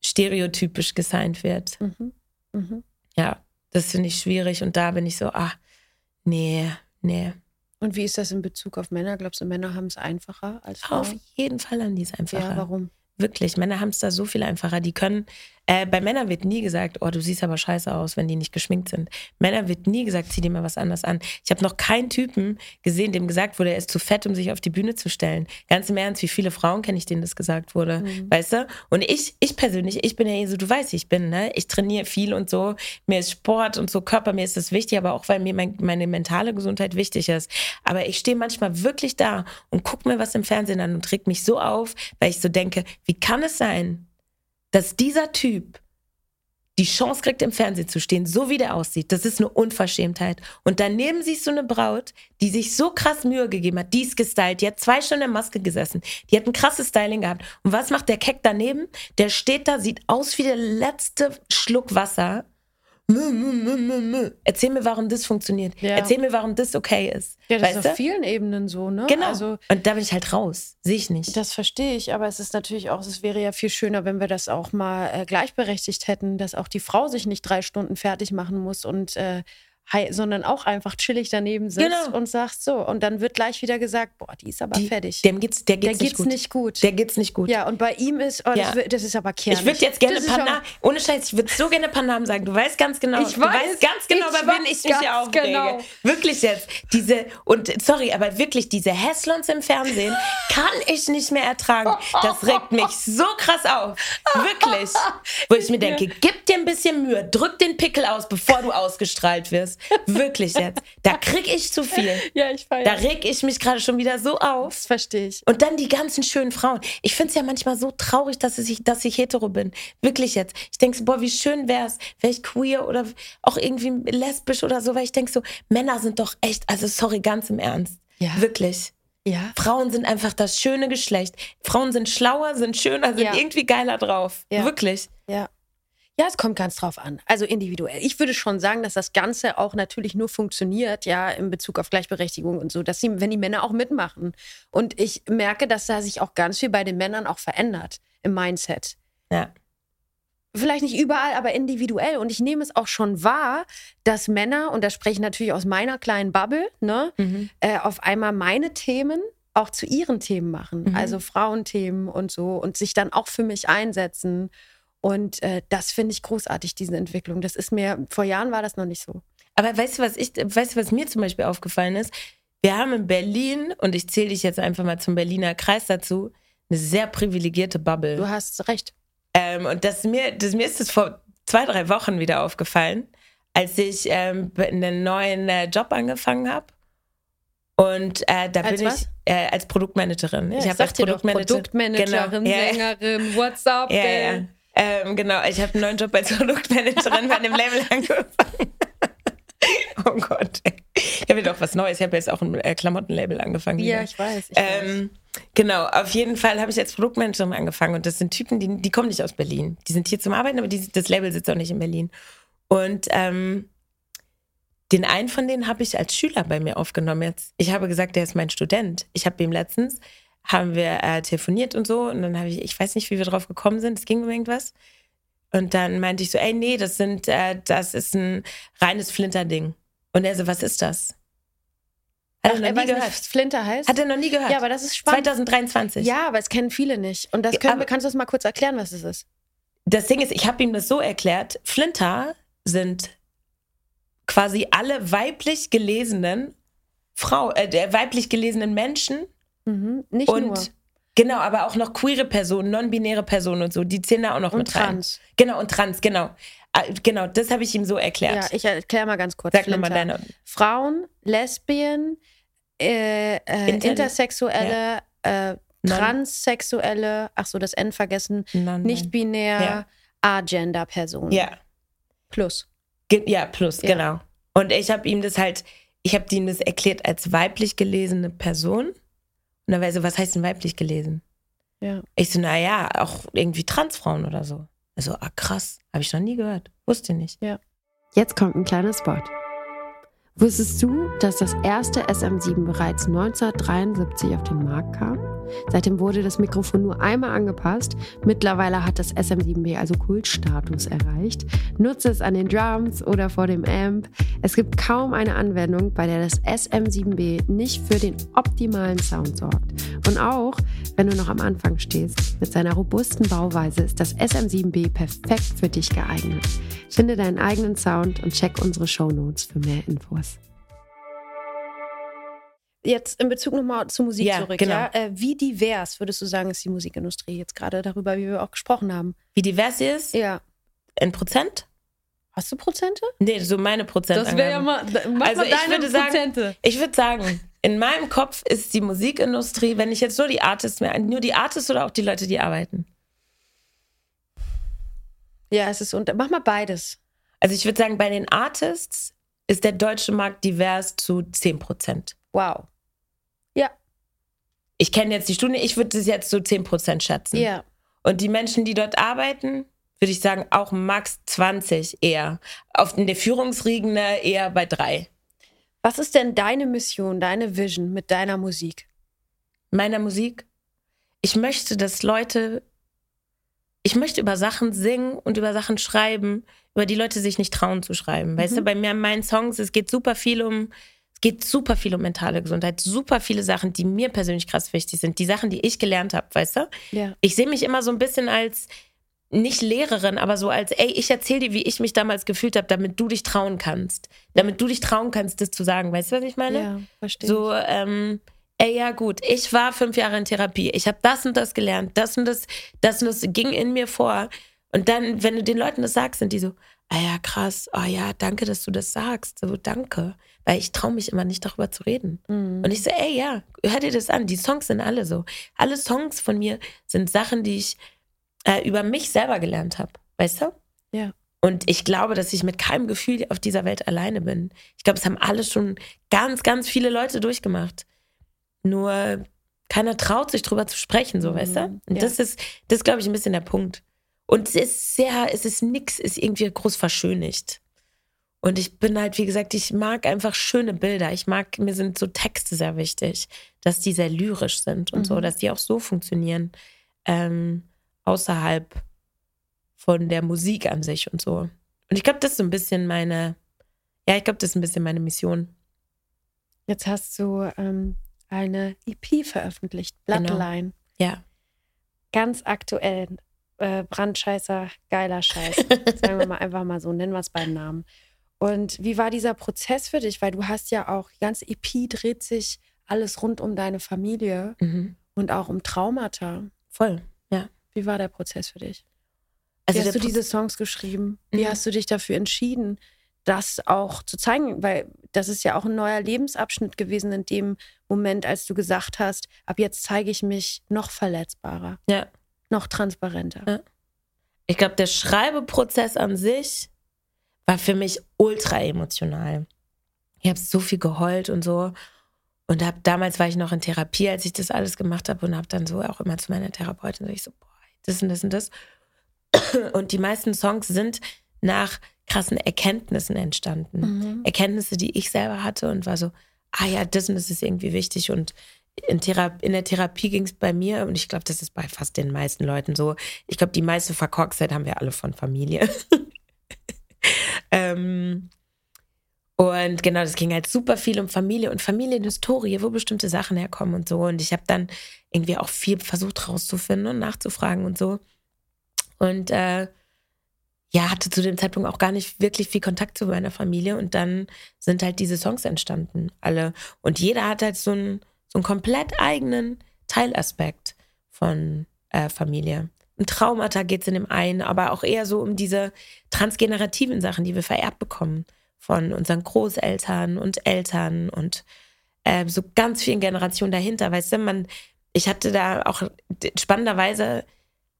stereotypisch gesigned wird. Mhm. Mhm. Ja, das finde ich schwierig und da bin ich so, ah, nee, nee. Und wie ist das in Bezug auf Männer? Glaubst du, Männer haben es einfacher als Frauen? Auf jeden Fall haben die es einfacher. ja, warum? Wirklich, Männer haben es da so viel einfacher. Die können, äh, bei Männern wird nie gesagt, oh, du siehst aber scheiße aus, wenn die nicht geschminkt sind. Männer wird nie gesagt, zieh dir mal was anderes an. Ich habe noch keinen Typen gesehen, dem gesagt wurde, er ist zu fett, um sich auf die Bühne zu stellen. Ganz im Ernst, wie viele Frauen kenne ich, denen das gesagt wurde, weißt du? Und ich, ich persönlich, ich bin ja eh so, du weißt, ich bin, ne? Ich trainiere viel und so. Mir ist Sport und so Körper, mir ist das wichtig, aber auch weil mir mein, meine mentale Gesundheit wichtig ist. Aber ich stehe manchmal wirklich da und gucke mir was im Fernsehen an und reg mich so auf, weil ich so denke, wie kann es sein, dass dieser Typ die Chance kriegt, im Fernsehen zu stehen, so wie der aussieht. Das ist eine Unverschämtheit. Und daneben siehst du eine Braut, die sich so krass Mühe gegeben hat, die ist gestylt, die hat zwei Stunden in Maske gesessen, die hat ein krasses Styling gehabt. Und was macht der Keck daneben? Der steht da, sieht aus wie der letzte Schluck Wasser. Erzähl mir, warum das funktioniert. Ja. Erzähl mir, warum das okay ist. Ja, das weißt ist du? auf vielen Ebenen so, ne? Genau. Also, Und da bin ich halt raus. Sehe ich nicht. das verstehe ich, aber es ist natürlich auch, es wäre ja viel schöner, wenn wir das auch mal äh, gleichberechtigt hätten, dass auch die Frau sich nicht drei Stunden fertig machen muss und äh, sondern auch einfach chillig daneben sitzt Genau. und sagt so. Und dann wird gleich wieder gesagt, boah, die ist aber Die- fertig. Dem geht's, der Der geht's, geht's nicht, gut. nicht gut. Der geht's nicht gut. ja, und bei ihm ist, oh, das, Ja. wi- das ist aber kernig. Ich würde jetzt gerne Das paar Namen, ohne Scheiß, ich würde so gerne paar Namen sagen. Du weißt ganz genau, Ich du weiß, weißt ganz genau, bei wem ich mich ganz aufrege. genau. Wirklich jetzt. Diese, und sorry, aber wirklich, diese Häslons im Fernsehen kann ich nicht mehr ertragen. Das regt mich so krass auf. Wirklich. Wo ich mir denke, gib dir ein bisschen Mühe, drück den Pickel aus, bevor du ausgestrahlt wirst. Wirklich jetzt. Da krieg ich zu viel. Ja, ich Da feiere. reg ich mich gerade schon wieder so auf. Das verstehe ich. Und dann die ganzen schönen Frauen. Ich finde es ja manchmal so traurig, dass ich, dass ich hetero bin. Wirklich jetzt. Ich denke so, boah, wie schön wäre es, wäre ich queer oder auch irgendwie lesbisch oder so, weil ich denke so, Männer sind doch echt, also sorry, ganz im Ernst. Ja. Wirklich. Ja. Frauen sind einfach das schöne Geschlecht. Frauen sind schlauer, sind schöner, sind Ja. irgendwie geiler drauf. Ja. Wirklich. Ja. Ja, es kommt ganz drauf an. Also individuell. Ich würde schon sagen, dass das Ganze auch natürlich nur funktioniert, ja, in Bezug auf Gleichberechtigung und so, dass sie, wenn die Männer auch mitmachen. Und ich merke, dass da sich auch ganz viel bei den Männern auch verändert im Mindset. Ja. Vielleicht nicht überall, aber individuell. Und ich nehme es auch schon wahr, dass Männer, und da spreche ich natürlich aus meiner kleinen Bubble, ne, Mhm. äh, auf einmal meine Themen auch zu ihren Themen machen. Mhm. Also Frauenthemen und so und sich dann auch für mich einsetzen. Und äh, das finde ich großartig, diese Entwicklung. Das ist mir, vor Jahren war das noch nicht so. Aber weißt du, was ich, weißt du, was mir zum Beispiel aufgefallen ist? Wir haben in Berlin, und ich zähle dich jetzt einfach mal zum Berliner Kreis dazu, eine sehr privilegierte Bubble. Du hast recht. Ähm, und das mir, das, mir ist es vor zwei, drei Wochen wieder aufgefallen, als ich ähm, einen neuen äh, Job angefangen habe. Und äh, da Als bin was? ich äh, als Produktmanagerin. Ja, ich habe als Produktmanager- Produktmanagerin, Genau. Ja, ja. Sängerin, Ja, ja. gell? Ähm, genau, ich habe einen neuen Job als Produktmanagerin bei einem Label angefangen. oh Gott. Ich habe ja doch was Neues. Ich habe jetzt auch ein äh, Klamottenlabel angefangen. Ja, wieder. ich weiß. Ich weiß. Ähm, genau, auf jeden Fall habe ich als Produktmanagerin angefangen und das sind Typen, die, die kommen nicht aus Berlin. Die sind hier zum Arbeiten, aber die, das Label sitzt auch nicht in Berlin. Und ähm, den einen von denen habe ich als Schüler bei mir aufgenommen. Jetzt, ich habe gesagt, der ist mein Student. Ich habe ihm letztens, haben wir äh, telefoniert und so und dann habe ich, ich weiß nicht, wie wir drauf gekommen sind, es ging um irgendwas. Und dann meinte ich so, ey, nee, das sind, äh, das ist ein reines Flinterding. Und er so, was ist das? Hat Ach, er noch nie gehört. nicht, was Flinter heißt? Hat er noch nie gehört? ja, aber das ist spannend. 2023. Ja, aber es kennen viele nicht. Und das können, aber- wir- kannst du das mal kurz erklären, was es ist? Das Ding ist, ich habe ihm das so erklärt, Flinter sind quasi alle weiblich gelesenen Frau, äh, der weiblich gelesenen Menschen Mhm. Nicht und nur. genau, aber auch noch queere Personen, non-binäre Personen und so, die zählen da auch noch Und mit rein. trans. Genau, und trans, genau. Äh, Genau, das habe ich ihm so Ja, erklärt. ich erkläre mal ganz kurz. Sag nochmal deine. Frauen, Lesbien, äh, äh, Inter- Intersexuelle, äh, Non- Transsexuelle, ach so, das N vergessen, Non- nicht binär, Ja. Agender-Personen. Ja, Plus. ge ja, plus, Ja. genau. Und ich habe ihm das halt, ich habe ihm das erklärt als weiblich gelesene Person. Und dann war er so, was heißt denn weiblich gelesen? Ja. Ich so, naja, auch irgendwie Transfrauen oder so. Also, ah, krass, habe ich noch nie gehört. Wusste nicht. Jetzt kommt ein kleiner Spot. Wusstest du, dass das erste SM7 bereits 1973 auf den Markt kam? Seitdem wurde das Mikrofon nur einmal angepasst. Mittlerweile hat das SM7B also Kultstatus erreicht. Nutze es an den Drums oder vor dem Amp. Es gibt kaum eine Anwendung, bei der das SM7B nicht für den optimalen Sound sorgt. Und auch wenn du noch am Anfang stehst, mit seiner robusten Bauweise ist das SM7B perfekt für dich geeignet. Finde deinen eigenen Sound und check unsere Shownotes für mehr Infos. Jetzt in Bezug nochmal zur Musik Ja, zurück. genau. Ja? Äh, wie divers würdest du sagen, ist die Musikindustrie jetzt gerade darüber, wie wir auch gesprochen haben? Wie divers sie ist? Ja. In Prozent? Hast du Prozente? Nee, so meine Prozent. mal. Mach Also ich würde sagen- Ich würde sagen, in meinem Kopf ist die Musikindustrie, wenn ich jetzt nur die Artists mehr, nur die Artists oder auch die Leute, die arbeiten. Ja, es ist unter. Mach mal beides. Also ich würde sagen, bei den Artists ist der deutsche Markt divers zu 10 Prozent. Wow. Ich kenne jetzt die Studie, ich würde es jetzt zu 10 Prozent schätzen. Ja. Und die Menschen, die dort arbeiten, würde ich sagen, auch max 20 eher. Auf in der Führungsriegene eher bei drei. Was ist denn deine Mission, deine Vision mit deiner Musik? Meiner Musik. Ich möchte, dass Leute, ich möchte über Sachen singen und über Sachen schreiben, über die Leute sich nicht trauen zu schreiben. Weißt Mhm. du, bei mir in meinen Songs, es geht super viel um, es geht super viel um mentale Gesundheit, super viele Sachen, die mir persönlich krass wichtig sind, die Sachen, die ich gelernt habe, weißt du? Ja. Ich sehe mich immer so ein bisschen als nicht Lehrerin, aber so als, ey, ich erzähle dir, wie ich mich damals gefühlt habe, damit du dich trauen kannst. Damit du dich trauen kannst, das zu sagen. Weißt du, was ich meine? Ja, verstehe. So, ähm, ey, ja, gut, ich war fünf Jahre in Therapie. Ich habe das und das gelernt. Das und das, das und das ging in mir vor. Und dann, wenn du den Leuten das sagst, sind die so, ah ja, krass, ah ja, danke, dass du das sagst. So, danke. Weil ich traue mich immer nicht darüber zu reden. Mhm. Und ich so, ey, ja, hör dir das an. Die Songs sind alle so. Alle Songs von mir sind Sachen, die ich äh, über mich selber gelernt habe. Weißt du? Ja. Und ich glaube, dass ich mit keinem Gefühl auf dieser Welt alleine bin. Ich glaube, es haben alle schon ganz, ganz viele Leute durchgemacht. Nur keiner traut sich drüber zu sprechen, so, weißt du? Mhm, Und ja. das ist, das ist, glaube ich, ein bisschen der Punkt. Und es ist sehr, es ist nix, ist irgendwie groß verschönigt. Und ich bin halt, wie gesagt, ich mag einfach schöne Bilder. Ich mag, mir sind so Texte sehr wichtig, dass die sehr lyrisch sind und mhm. so, dass die auch so funktionieren, ähm, außerhalb von der Musik an sich und so. Und ich glaube, das ist so ein bisschen meine, ja, ich glaube, das ist ein bisschen meine Mission. Jetzt hast du ähm, eine EP veröffentlicht, Bloodline. Genau. Ja. Ganz aktuell. Äh, Brandscheißer, geiler Scheiß. Sagen wir mal einfach mal so, nennen wir es beim Namen. Und wie war dieser Prozess für dich? Weil du hast ja auch, die ganze EP dreht sich alles rund um deine Familie mhm. und auch um Traumata. Voll, ja. Wie war der Prozess für dich? Also Wie hast du diese Songs geschrieben? Wie mhm. hast du dich dafür entschieden, das auch zu zeigen? Weil das ist ja auch ein neuer Lebensabschnitt gewesen in dem Moment, als du gesagt hast, ab jetzt zeige ich mich noch verletzbarer. Ja. Noch transparenter. Ja. Ich glaube, der Schreibeprozess an sich war für mich ultra emotional. Ich habe so viel geheult und so. Und hab, damals war ich noch in Therapie, als ich das alles gemacht habe und habe dann so auch immer zu meiner Therapeutin so ich so, boah, das und das und das. Und die meisten Songs sind nach krassen Erkenntnissen entstanden. Mhm. Erkenntnisse, die ich selber hatte und war so, ah ja, das und das ist irgendwie wichtig. Und in, Thera in der Therapie ging es bei mir, und ich glaube, das ist bei fast den meisten Leuten so, ich glaube, die meiste Verkorkstheit haben wir alle von Familie. ähm, und genau, das ging halt super viel um Familie und Familienhistorie, wo bestimmte Sachen herkommen und so. Und ich habe dann irgendwie auch viel versucht rauszufinden und nachzufragen und so. Und äh, ja, hatte zu dem Zeitpunkt auch gar nicht wirklich viel Kontakt zu meiner Familie. Und dann sind halt diese Songs entstanden, alle. Und jeder hat halt so einen, so einen komplett eigenen Teilaspekt von äh, Familie. Um Traumata geht es in dem einen, aber auch eher so um diese transgenerativen Sachen, die wir vererbt bekommen von unseren Großeltern und Eltern und äh, so ganz vielen Generationen dahinter. Weißt du, man, ich hatte da auch spannenderweise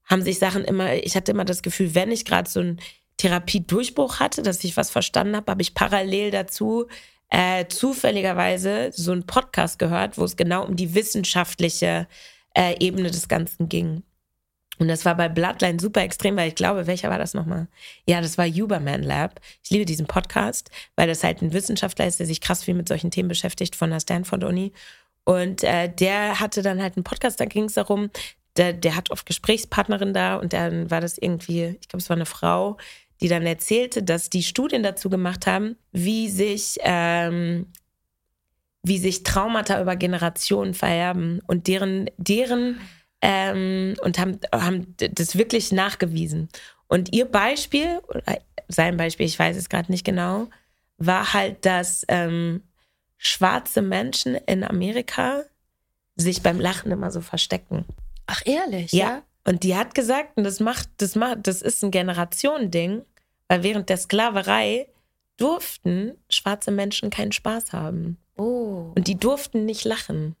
haben sich Sachen immer, ich hatte immer das Gefühl, wenn ich gerade so einen Therapiedurchbruch hatte, dass ich was verstanden habe, habe ich parallel dazu äh, zufälligerweise so einen Podcast gehört, wo es genau um die wissenschaftliche äh, Ebene des Ganzen ging. Und das war bei Bloodline super extrem, weil ich glaube, welcher war das nochmal? Ja, das war Huberman Lab. Ich liebe diesen Podcast, weil das halt ein Wissenschaftler ist, der sich krass viel mit solchen Themen beschäftigt von der Stanford-Uni. Und äh, der hatte dann halt einen Podcast, da ging es darum, der, der hat oft Gesprächspartnerin da und dann war das irgendwie, ich glaube, es war eine Frau, die dann erzählte, dass die Studien dazu gemacht haben, wie sich, ähm, wie sich Traumata über Generationen vererben und deren, deren ähm, und haben, haben das wirklich nachgewiesen. Und ihr Beispiel, oder sein Beispiel, ich weiß es gerade nicht genau, war halt, dass ähm, schwarze Menschen in Amerika sich beim Lachen immer so verstecken. Ach, ehrlich? Ja. ja? Und die hat gesagt, und das macht, das macht, das ist ein Generationending, weil während der Sklaverei durften schwarze Menschen keinen Spaß haben. Oh. Und die durften nicht lachen.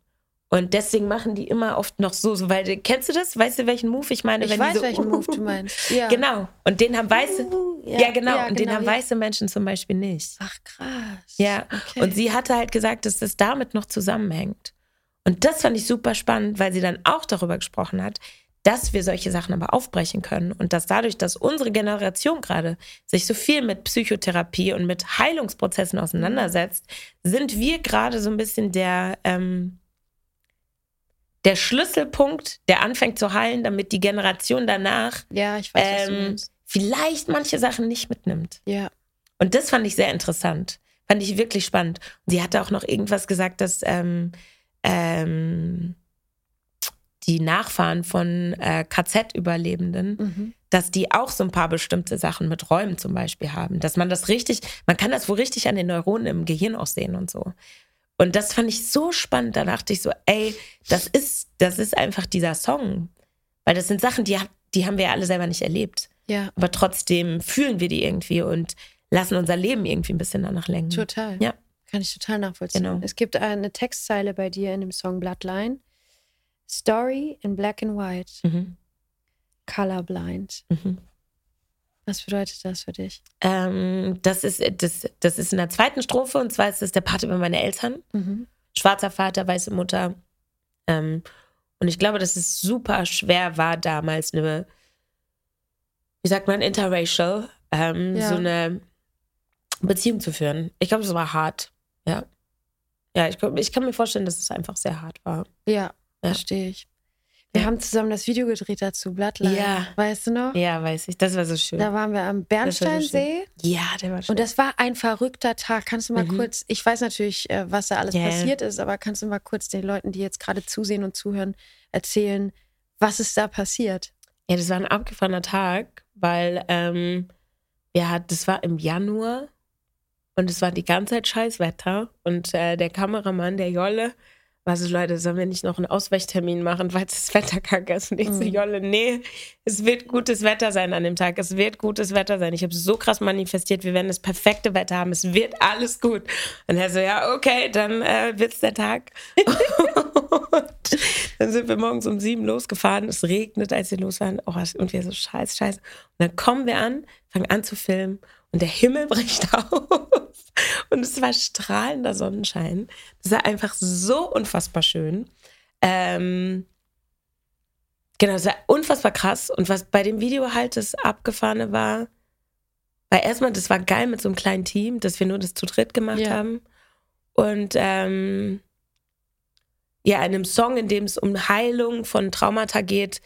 Und deswegen machen die immer oft noch so, so weil kennst du das? Weißt du, welchen Move ich meine? Ich wenn weiß, so, welchen Move du meinst. Ja. Genau. Und den haben weiße, uh, ja, ja, genau. Ja, und genau, den haben weiße Menschen zum Beispiel nicht. Ach krass. Ja. Okay. Und sie hatte halt gesagt, dass das damit noch zusammenhängt. Und das fand ich super spannend, weil sie dann auch darüber gesprochen hat, dass wir solche Sachen aber aufbrechen können und dass dadurch, dass unsere Generation gerade sich so viel mit Psychotherapie und mit Heilungsprozessen auseinandersetzt, sind wir gerade so ein bisschen der, ähm, der Schlüsselpunkt, der anfängt zu heilen, damit die Generation danach ja, weiß, ähm, vielleicht manche Sachen nicht mitnimmt. Ja. Und das fand ich sehr interessant. Fand ich wirklich spannend. Und sie hatte auch noch irgendwas gesagt, dass ähm, ähm, die Nachfahren von äh, KZ-Überlebenden, mhm. dass die auch so ein paar bestimmte Sachen mit Räumen zum Beispiel haben. Dass man das richtig, man kann das wohl richtig an den Neuronen im Gehirn auch sehen und so. Und das fand ich so spannend. Da dachte ich so, ey, das ist, das ist einfach dieser Song. Weil das sind Sachen, die, die haben wir ja alle selber nicht erlebt. Ja. Aber trotzdem fühlen wir die irgendwie und lassen unser Leben irgendwie ein bisschen danach lenken. Total. Ja. Kann ich total nachvollziehen. Genau. Es gibt eine Textzeile bei dir in dem Song Bloodline. Story in black and white. Mhm. Colorblind. Mhm. Was bedeutet das für dich? Ähm, das, ist, das, das ist in der zweiten Strophe und zwar ist das der Part über meine Eltern. Mhm. Schwarzer Vater, weiße Mutter. Ähm, und ich glaube, dass es super schwer war, damals eine wie sagt man, interracial, ähm, Ja. so eine Beziehung zu führen. Ich glaube, es war hart. Ja. Ja, ich, ich kann mir vorstellen, dass es einfach sehr hart war. Ja, Ja. verstehe ich. Wir haben zusammen das Video gedreht dazu, Bloodline. Ja. Weißt du noch? Ja, weiß ich. Das war so schön. Da waren wir am war so Bernsteinsee. Ja, der war schön. Und das war ein verrückter Tag. Kannst du mal Mhm. kurz, ich weiß natürlich, äh, was da alles ja. passiert ist, aber kannst du mal kurz den Leuten, die jetzt gerade zusehen und zuhören, erzählen, was ist da passiert? Ja, das war ein abgefahrener Tag, weil ähm, ja, das war im Januar und es war die ganze Zeit Scheißwetter und äh, der Kameramann, der Jolle, war so, Leute, sollen wir nicht noch einen Ausweichtermin machen, weil das Wetter kacke ist? Und ich so, Mhm. Jolle, nee, es wird gutes Wetter sein an dem Tag, es wird gutes Wetter sein. Ich habe so krass manifestiert, wir werden das perfekte Wetter haben, es wird alles gut. Und er so, ja, okay, dann äh, wird's der Tag. und dann sind wir morgens um sieben losgefahren. Es regnet, als wir losfahren. Oh, und wir so scheiße, scheiße. Und dann kommen wir an, fangen an zu filmen und der Himmel bricht auf. Und es war strahlender Sonnenschein. Das war einfach so unfassbar schön. Ähm, genau, es war unfassbar krass. Und was bei dem Video halt das Abgefahrene war, weil erstmal, das war geil mit so einem kleinen Team, dass wir nur das zu dritt gemacht Ja. haben. Und ähm, ja, in einem Song, in dem es um Heilung von Traumata geht,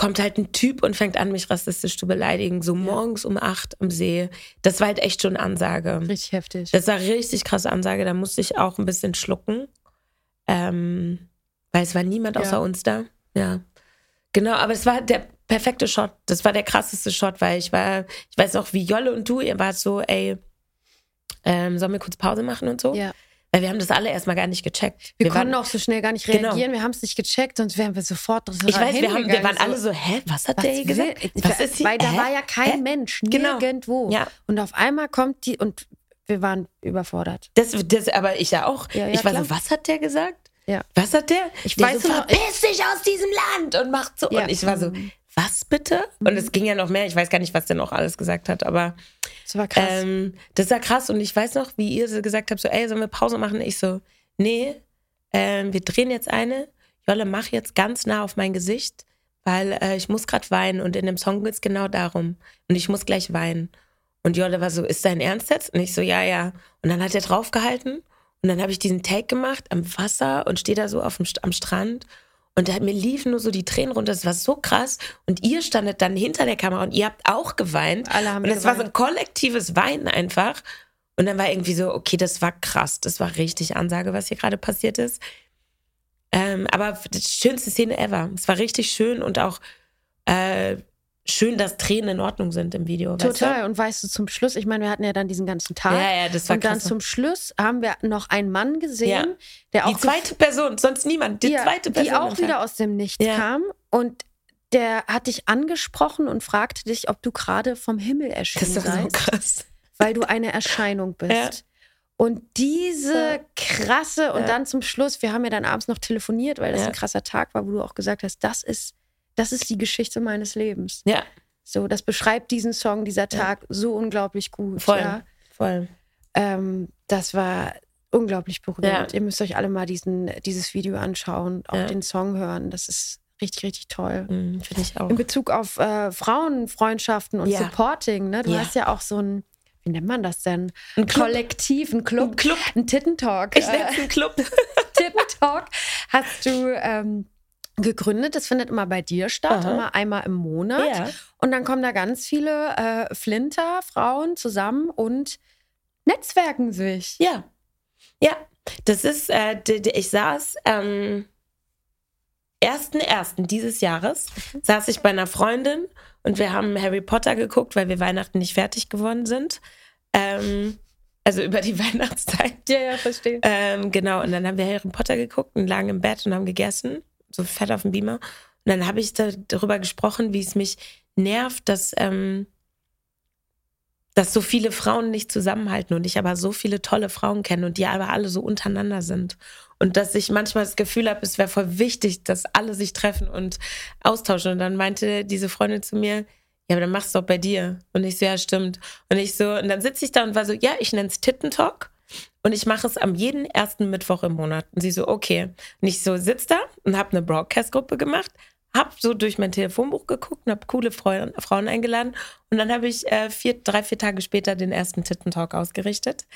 kommt halt ein Typ und fängt an, mich rassistisch zu beleidigen, so morgens um acht am See. Das war halt echt schon Ansage. Richtig heftig. Das war richtig krasse Ansage, da musste ich auch ein bisschen schlucken. Ähm, weil es war niemand außer Ja. uns da. Ja. Genau, aber es war der perfekte Shot. Das war der krasseste Shot, weil ich war, ich weiß auch, wie Jolle und du, ihr wart so, ey, ähm, sollen wir kurz Pause machen und so? ja. Weil wir haben das alle erstmal gar nicht gecheckt. Wir, waren- konnten auch so schnell gar nicht Genau. reagieren. Wir haben es nicht gecheckt, sonst wären wir sofort Ich weiß, wir, haben, wir waren alle so, hä, was hat was der hier gesagt? will- Was ist hier? Weil da Hä? war ja kein Hä? Mensch, Genau. nirgendwo. Ja. Und auf einmal kommt die und wir waren überfordert. Das, das, aber ich ja auch. Ja, ja, ich war klar. so, was hat der gesagt? Ja. Was hat der? Ich der weiß so, verpiss dich aus diesem Land und macht so. Ja. Und ich war so, Mhm. Was bitte? Und es ging ja noch mehr. Ich weiß gar nicht, was der noch alles gesagt hat, aber Das war krass. ähm, das war krass. Und ich weiß noch, wie ihr so gesagt habt, so, ey, sollen wir Pause machen? Ich so, nee, ähm, wir drehen jetzt eine. Jolle, mach jetzt ganz nah auf mein Gesicht, weil äh, ich muss gerade weinen. Und in dem Song geht es genau darum. Und ich muss gleich weinen. Und Jolle war so, ist dein Ernst jetzt? Und ich so, ja, ja. Und dann hat er draufgehalten. Und dann habe ich diesen Take gemacht am Wasser und stehe da so auf dem, am Strand. Und da, mir liefen nur so die Tränen runter. Das war so krass. Und ihr standet dann hinter der Kamera und ihr habt auch geweint. Alle haben Und es war so ein kollektives Weinen einfach. Und dann war irgendwie so, okay, das war krass. Das war richtig Ansage, was hier gerade passiert ist. Ähm, aber die schönste Szene ever. Es war richtig schön und auch äh, schön, dass Tränen in Ordnung sind im Video. weißt Total. Und weißt du, zum Schluss, ich meine, wir hatten ja dann diesen ganzen Du? Tag. Ja, ja, das war und dann krass. zum Schluss haben wir noch einen Mann gesehen, Ja. der auch die zweite Person, sonst niemand. Die ja, zweite Person. die auch wieder aus dem Nichts Ja. kam und der hat dich angesprochen und fragte dich, ob du gerade vom Himmel Das erschienen ist doch so seist, krass. weil du eine Erscheinung bist. Ja. Und diese krasse, und dann zum Schluss, wir haben ja dann abends noch telefoniert, weil das ein krasser Tag war, wo du auch gesagt hast, das ist, das ist die Geschichte meines Lebens. Ja, So, das beschreibt diesen Song, dieser Tag so unglaublich gut. voll. Ja. Voll. Ähm, das war unglaublich berührend. Ja. Ihr müsst euch alle mal diesen, dieses Video anschauen, auch Ja. den Song hören. Das ist richtig, richtig toll. Mhm, Finde ich auch. In Bezug auf äh, Frauenfreundschaften und Ja. Supporting, ne? Du Ja. hast ja auch so ein, wie nennt man das denn? Ein Club. Kollektiv, ein Club. Ein Club. Ein Tittentalk. Ich nenne es einen Club. Tittentalk hast du ähm, gegründet. Das findet immer bei dir statt, Aha. immer einmal im Monat. Ja. Und dann kommen da ganz viele äh, Flinter-Frauen zusammen und netzwerken sich. Ja. Ja. Das ist, äh, ich saß am 1.1. dieses Jahres, saß ich bei einer Freundin und wir haben Harry Potter geguckt, weil wir Weihnachten nicht fertig geworden sind. Ähm, also über die Weihnachtszeit. Ja, ja, verstehe. Ähm, genau, und dann haben wir Harry Potter geguckt und lagen im Bett und haben gegessen, so fett auf dem Beamer. Und dann habe ich da, darüber gesprochen, wie es mich nervt, dass, ähm, dass so viele Frauen nicht zusammenhalten und ich aber so viele tolle Frauen kenne und die aber alle so untereinander sind. Und dass ich manchmal das Gefühl habe, es wäre voll wichtig, dass alle sich treffen und austauschen. Und dann meinte diese Freundin zu mir, ja, aber dann machst du doch bei dir. Und ich so, ja, stimmt. Und ich so, und dann sitze ich da und war so, ja, ich nenne es Tittentalk. Und ich mache es am jeden ersten Mittwoch im Monat. Und sie so, okay. Und ich so sitz da und habe eine Broadcast-Gruppe gemacht, habe so durch mein Telefonbuch geguckt und habe coole Frauen, Frauen eingeladen. Und dann habe ich äh, vier, drei, vier Tage später den ersten Tittentalk ausgerichtet.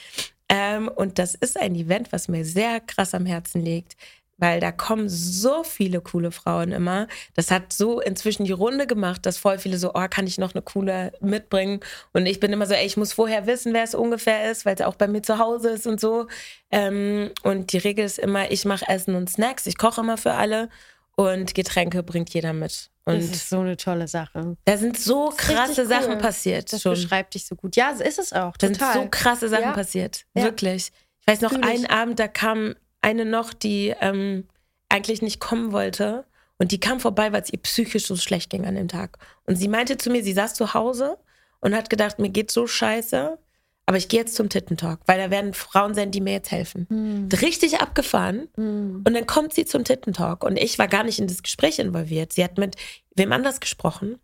Ähm, und das ist ein Event, was mir sehr krass am Herzen liegt weil da kommen so viele coole Frauen immer. Das hat so inzwischen die Runde gemacht, dass voll viele so, oh, kann ich noch eine coole mitbringen? Und ich bin immer so, ey, ich muss vorher wissen, wer es ungefähr ist, weil es auch bei mir zu Hause ist und so. Ähm, und die Regel ist immer, ich mache Essen und Snacks, ich koche immer für alle und Getränke bringt jeder mit. Und das ist so eine tolle Sache. Da sind so krasse cool. Sachen passiert. Das schon. beschreibt dich so gut. Ja, ist es auch. Da sind so krasse Sachen ja. passiert. Ja. Wirklich. Ich weiß noch, einen Abend, da kam eine noch, die ähm, eigentlich nicht kommen wollte. Und die kam vorbei, weil es ihr psychisch so schlecht ging an dem Tag. Und sie meinte zu mir, sie saß zu Hause und hat gedacht, mir geht's so scheiße, aber ich gehe jetzt zum Tittentalk, weil da werden Frauen sein, die mir jetzt helfen. Mhm. Richtig abgefahren. Mhm. Und dann kommt sie zum Tittentalk und ich war gar nicht in das Gespräch involviert. Sie hat mit wem anders gesprochen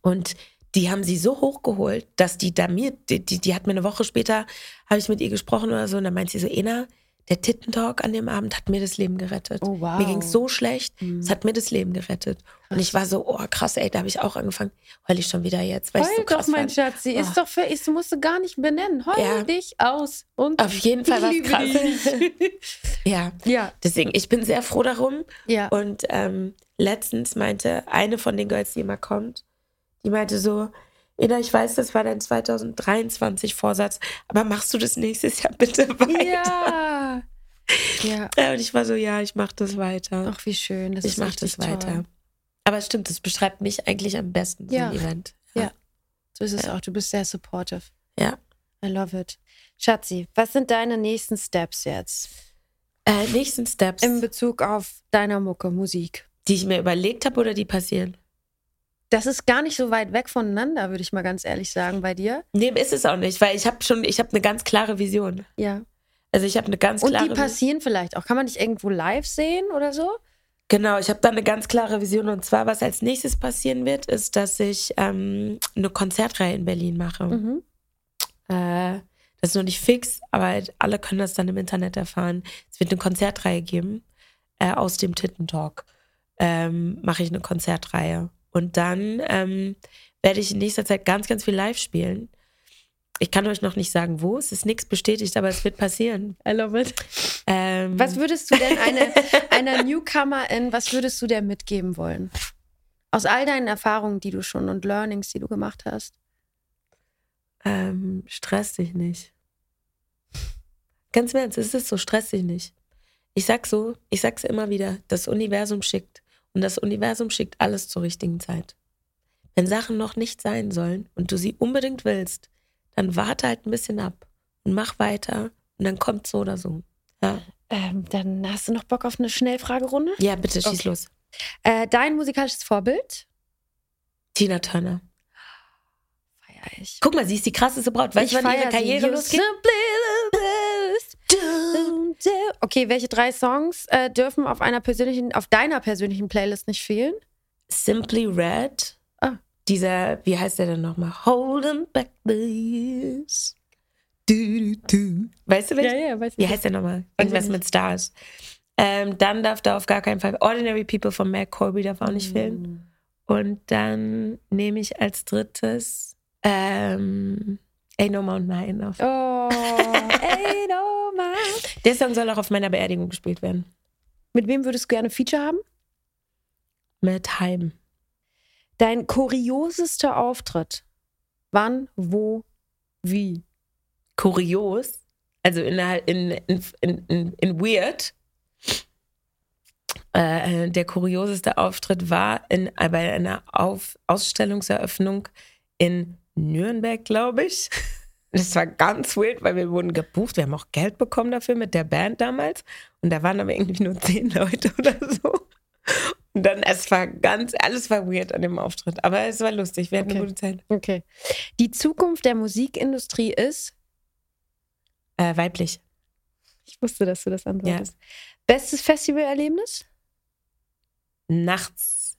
und die haben sie so hochgeholt, dass die da mir, die, die, die hat mir eine Woche später, habe ich mit ihr gesprochen oder so und dann meint sie so, Ena, der Tittentalk an dem Abend hat mir das Leben gerettet. Oh, wow. Mir ging es so schlecht, mhm. es hat mir das Leben gerettet. Und ich war so, oh krass, ey, da habe ich auch angefangen. Heul ich schon wieder jetzt, weil Heul so krass doch, mein fand. Schatz, sie oh. ist doch für, ich musste gar nicht benennen. Heul ja. dich aus. Und Auf jeden Fall was krass. ja. ja, deswegen, ich bin sehr froh darum. Ja. Und ähm, letztens meinte eine von den Girls, die immer kommt, die meinte so, Ina, ich weiß, das war dein 2023 Vorsatz, aber machst du das nächstes Jahr bitte weiter? Ja. Ja. ja und ich war so, ja, ich mache das weiter. Ach, wie schön. Das ich mache das toll. weiter. Aber es stimmt, das beschreibt mich eigentlich am besten, ja. so ein Event. Ja. ja. So ist es auch. Du bist sehr supportive. Ja. I love it. Schatzi, was sind deine nächsten Steps jetzt? Äh, nächsten Steps. In Bezug auf deiner Mucke, Musik. Die ich mir überlegt habe oder die passieren? Das ist gar nicht so weit weg voneinander, würde ich mal ganz ehrlich sagen, bei dir. Nee, ist es auch nicht, weil ich habe schon, ich habe eine ganz klare Vision. Ja. Also ich habe eine ganz klare. Und die passieren vielleicht auch. Kann man dich irgendwo live sehen oder so? Genau, ich habe da eine ganz klare Vision. Und zwar, was als nächstes passieren wird, ist, dass ich ähm, eine Konzertreihe in Berlin mache. Mhm. Äh, das ist noch nicht fix, aber alle können das dann im Internet erfahren. Es wird eine Konzertreihe geben. Äh, aus dem Tittentalk ähm, mache ich eine Konzertreihe. Und dann ähm, werde ich in nächster Zeit ganz, ganz viel live spielen. Ich kann euch noch nicht sagen, wo. Es ist nichts bestätigt, aber es wird passieren. I love it. Ähm. Was würdest du denn eine, einer Newcomerin, was würdest du der mitgeben wollen? Aus all deinen Erfahrungen, die du schon und Learnings, die du gemacht hast. Ähm, stress dich nicht. Ganz im Ernst, es ist so, stress dich nicht. Ich sag so, ich sag's immer wieder, das Universum schickt. Und das Universum schickt alles zur richtigen Zeit. Wenn Sachen noch nicht sein sollen und du sie unbedingt willst, dann warte halt ein bisschen ab und mach weiter und dann kommt so oder so. Ja. Ähm, dann hast du noch Bock auf eine Schnellfragerunde? Ja, bitte schieß okay. los. Äh, dein musikalisches Vorbild? Tina Turner. Feier ich. Guck mal, sie ist die krasseste Braut. Weißt du, wann ihre Karriere losgeht? Okay, welche drei Songs äh, dürfen auf einer persönlichen, auf deiner persönlichen Playlist nicht fehlen? Simply Red. Ah. Dieser, wie heißt der denn nochmal? Holding back this. Du, du, du. Weißt du, welch? Ja, ja, weiß ich. Wie heißt der nochmal? Irgendwas mit Stars. Ähm, dann darf da auf gar keinen Fall Ordinary People von Mac Colby darf auch nicht mm. fehlen. Und dann nehme ich als drittes ähm, Ain't No Mountain High Enough. Oh, Ain't No Mountain. Der Song soll auch auf meiner Beerdigung gespielt werden. Mit wem würdest du gerne Feature haben? Mit Heim. Dein kuriosester Auftritt? Wann, wo, wie? Kurios? Also in, in, in, in, in Weird. Äh, der kurioseste Auftritt war in, bei einer Auf Ausstellungseröffnung in Nürnberg, glaube ich. Das war ganz wild, weil wir wurden gebucht. Wir haben auch Geld bekommen dafür mit der Band damals. Und da waren aber irgendwie nur zehn Leute oder so. Und dann, es war ganz, alles war weird an dem Auftritt. Aber es war lustig. Wir hatten okay. eine gute Zeit. Okay. Die Zukunft der Musikindustrie ist? Äh, weiblich. Ich wusste, dass du das antwortest. Ja. Bestes Festivalerlebnis? Nachts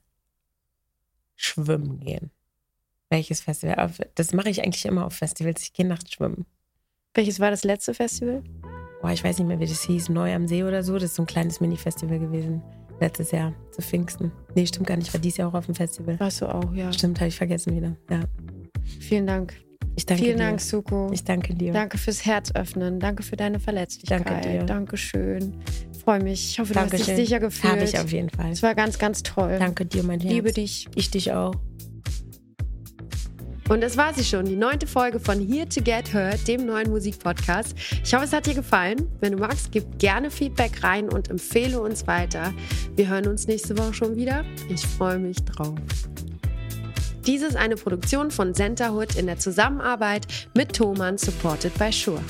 schwimmen gehen. Welches Festival? Das mache ich eigentlich immer auf Festivals. Ich gehe nachts schwimmen. Welches war das letzte Festival? Boah, ich weiß nicht mehr, wie das hieß. Neu am See oder so. Das ist so ein kleines Mini-Festival gewesen. Letztes Jahr zu Pfingsten. Nee, stimmt gar nicht. War dieses Jahr auch auf dem Festival. Warst du auch, ja. Stimmt, habe ich vergessen wieder. Ja. Vielen Dank. Ich danke Vielen dir. Dank, Suko. Ich danke dir. Danke fürs Herz öffnen. Danke für deine Verletzlichkeit. Danke dir. Dankeschön. Freue mich. Ich hoffe, du hast Dankeschön. dich sicher gefühlt. Habe ich auf jeden Fall. Es war ganz, ganz toll. Danke dir, mein Herz. Liebe dich. Ich dich auch. Und das war sie schon, die neunte Folge von Here to Get Heard, dem neuen Musikpodcast. Ich hoffe, es hat dir gefallen. Wenn du magst, gib gerne Feedback rein und empfehle uns weiter. Wir hören uns nächste Woche schon wieder. Ich freue mich drauf. Dies ist eine Produktion von Centerhood in der Zusammenarbeit mit Thomann, supported by Shure.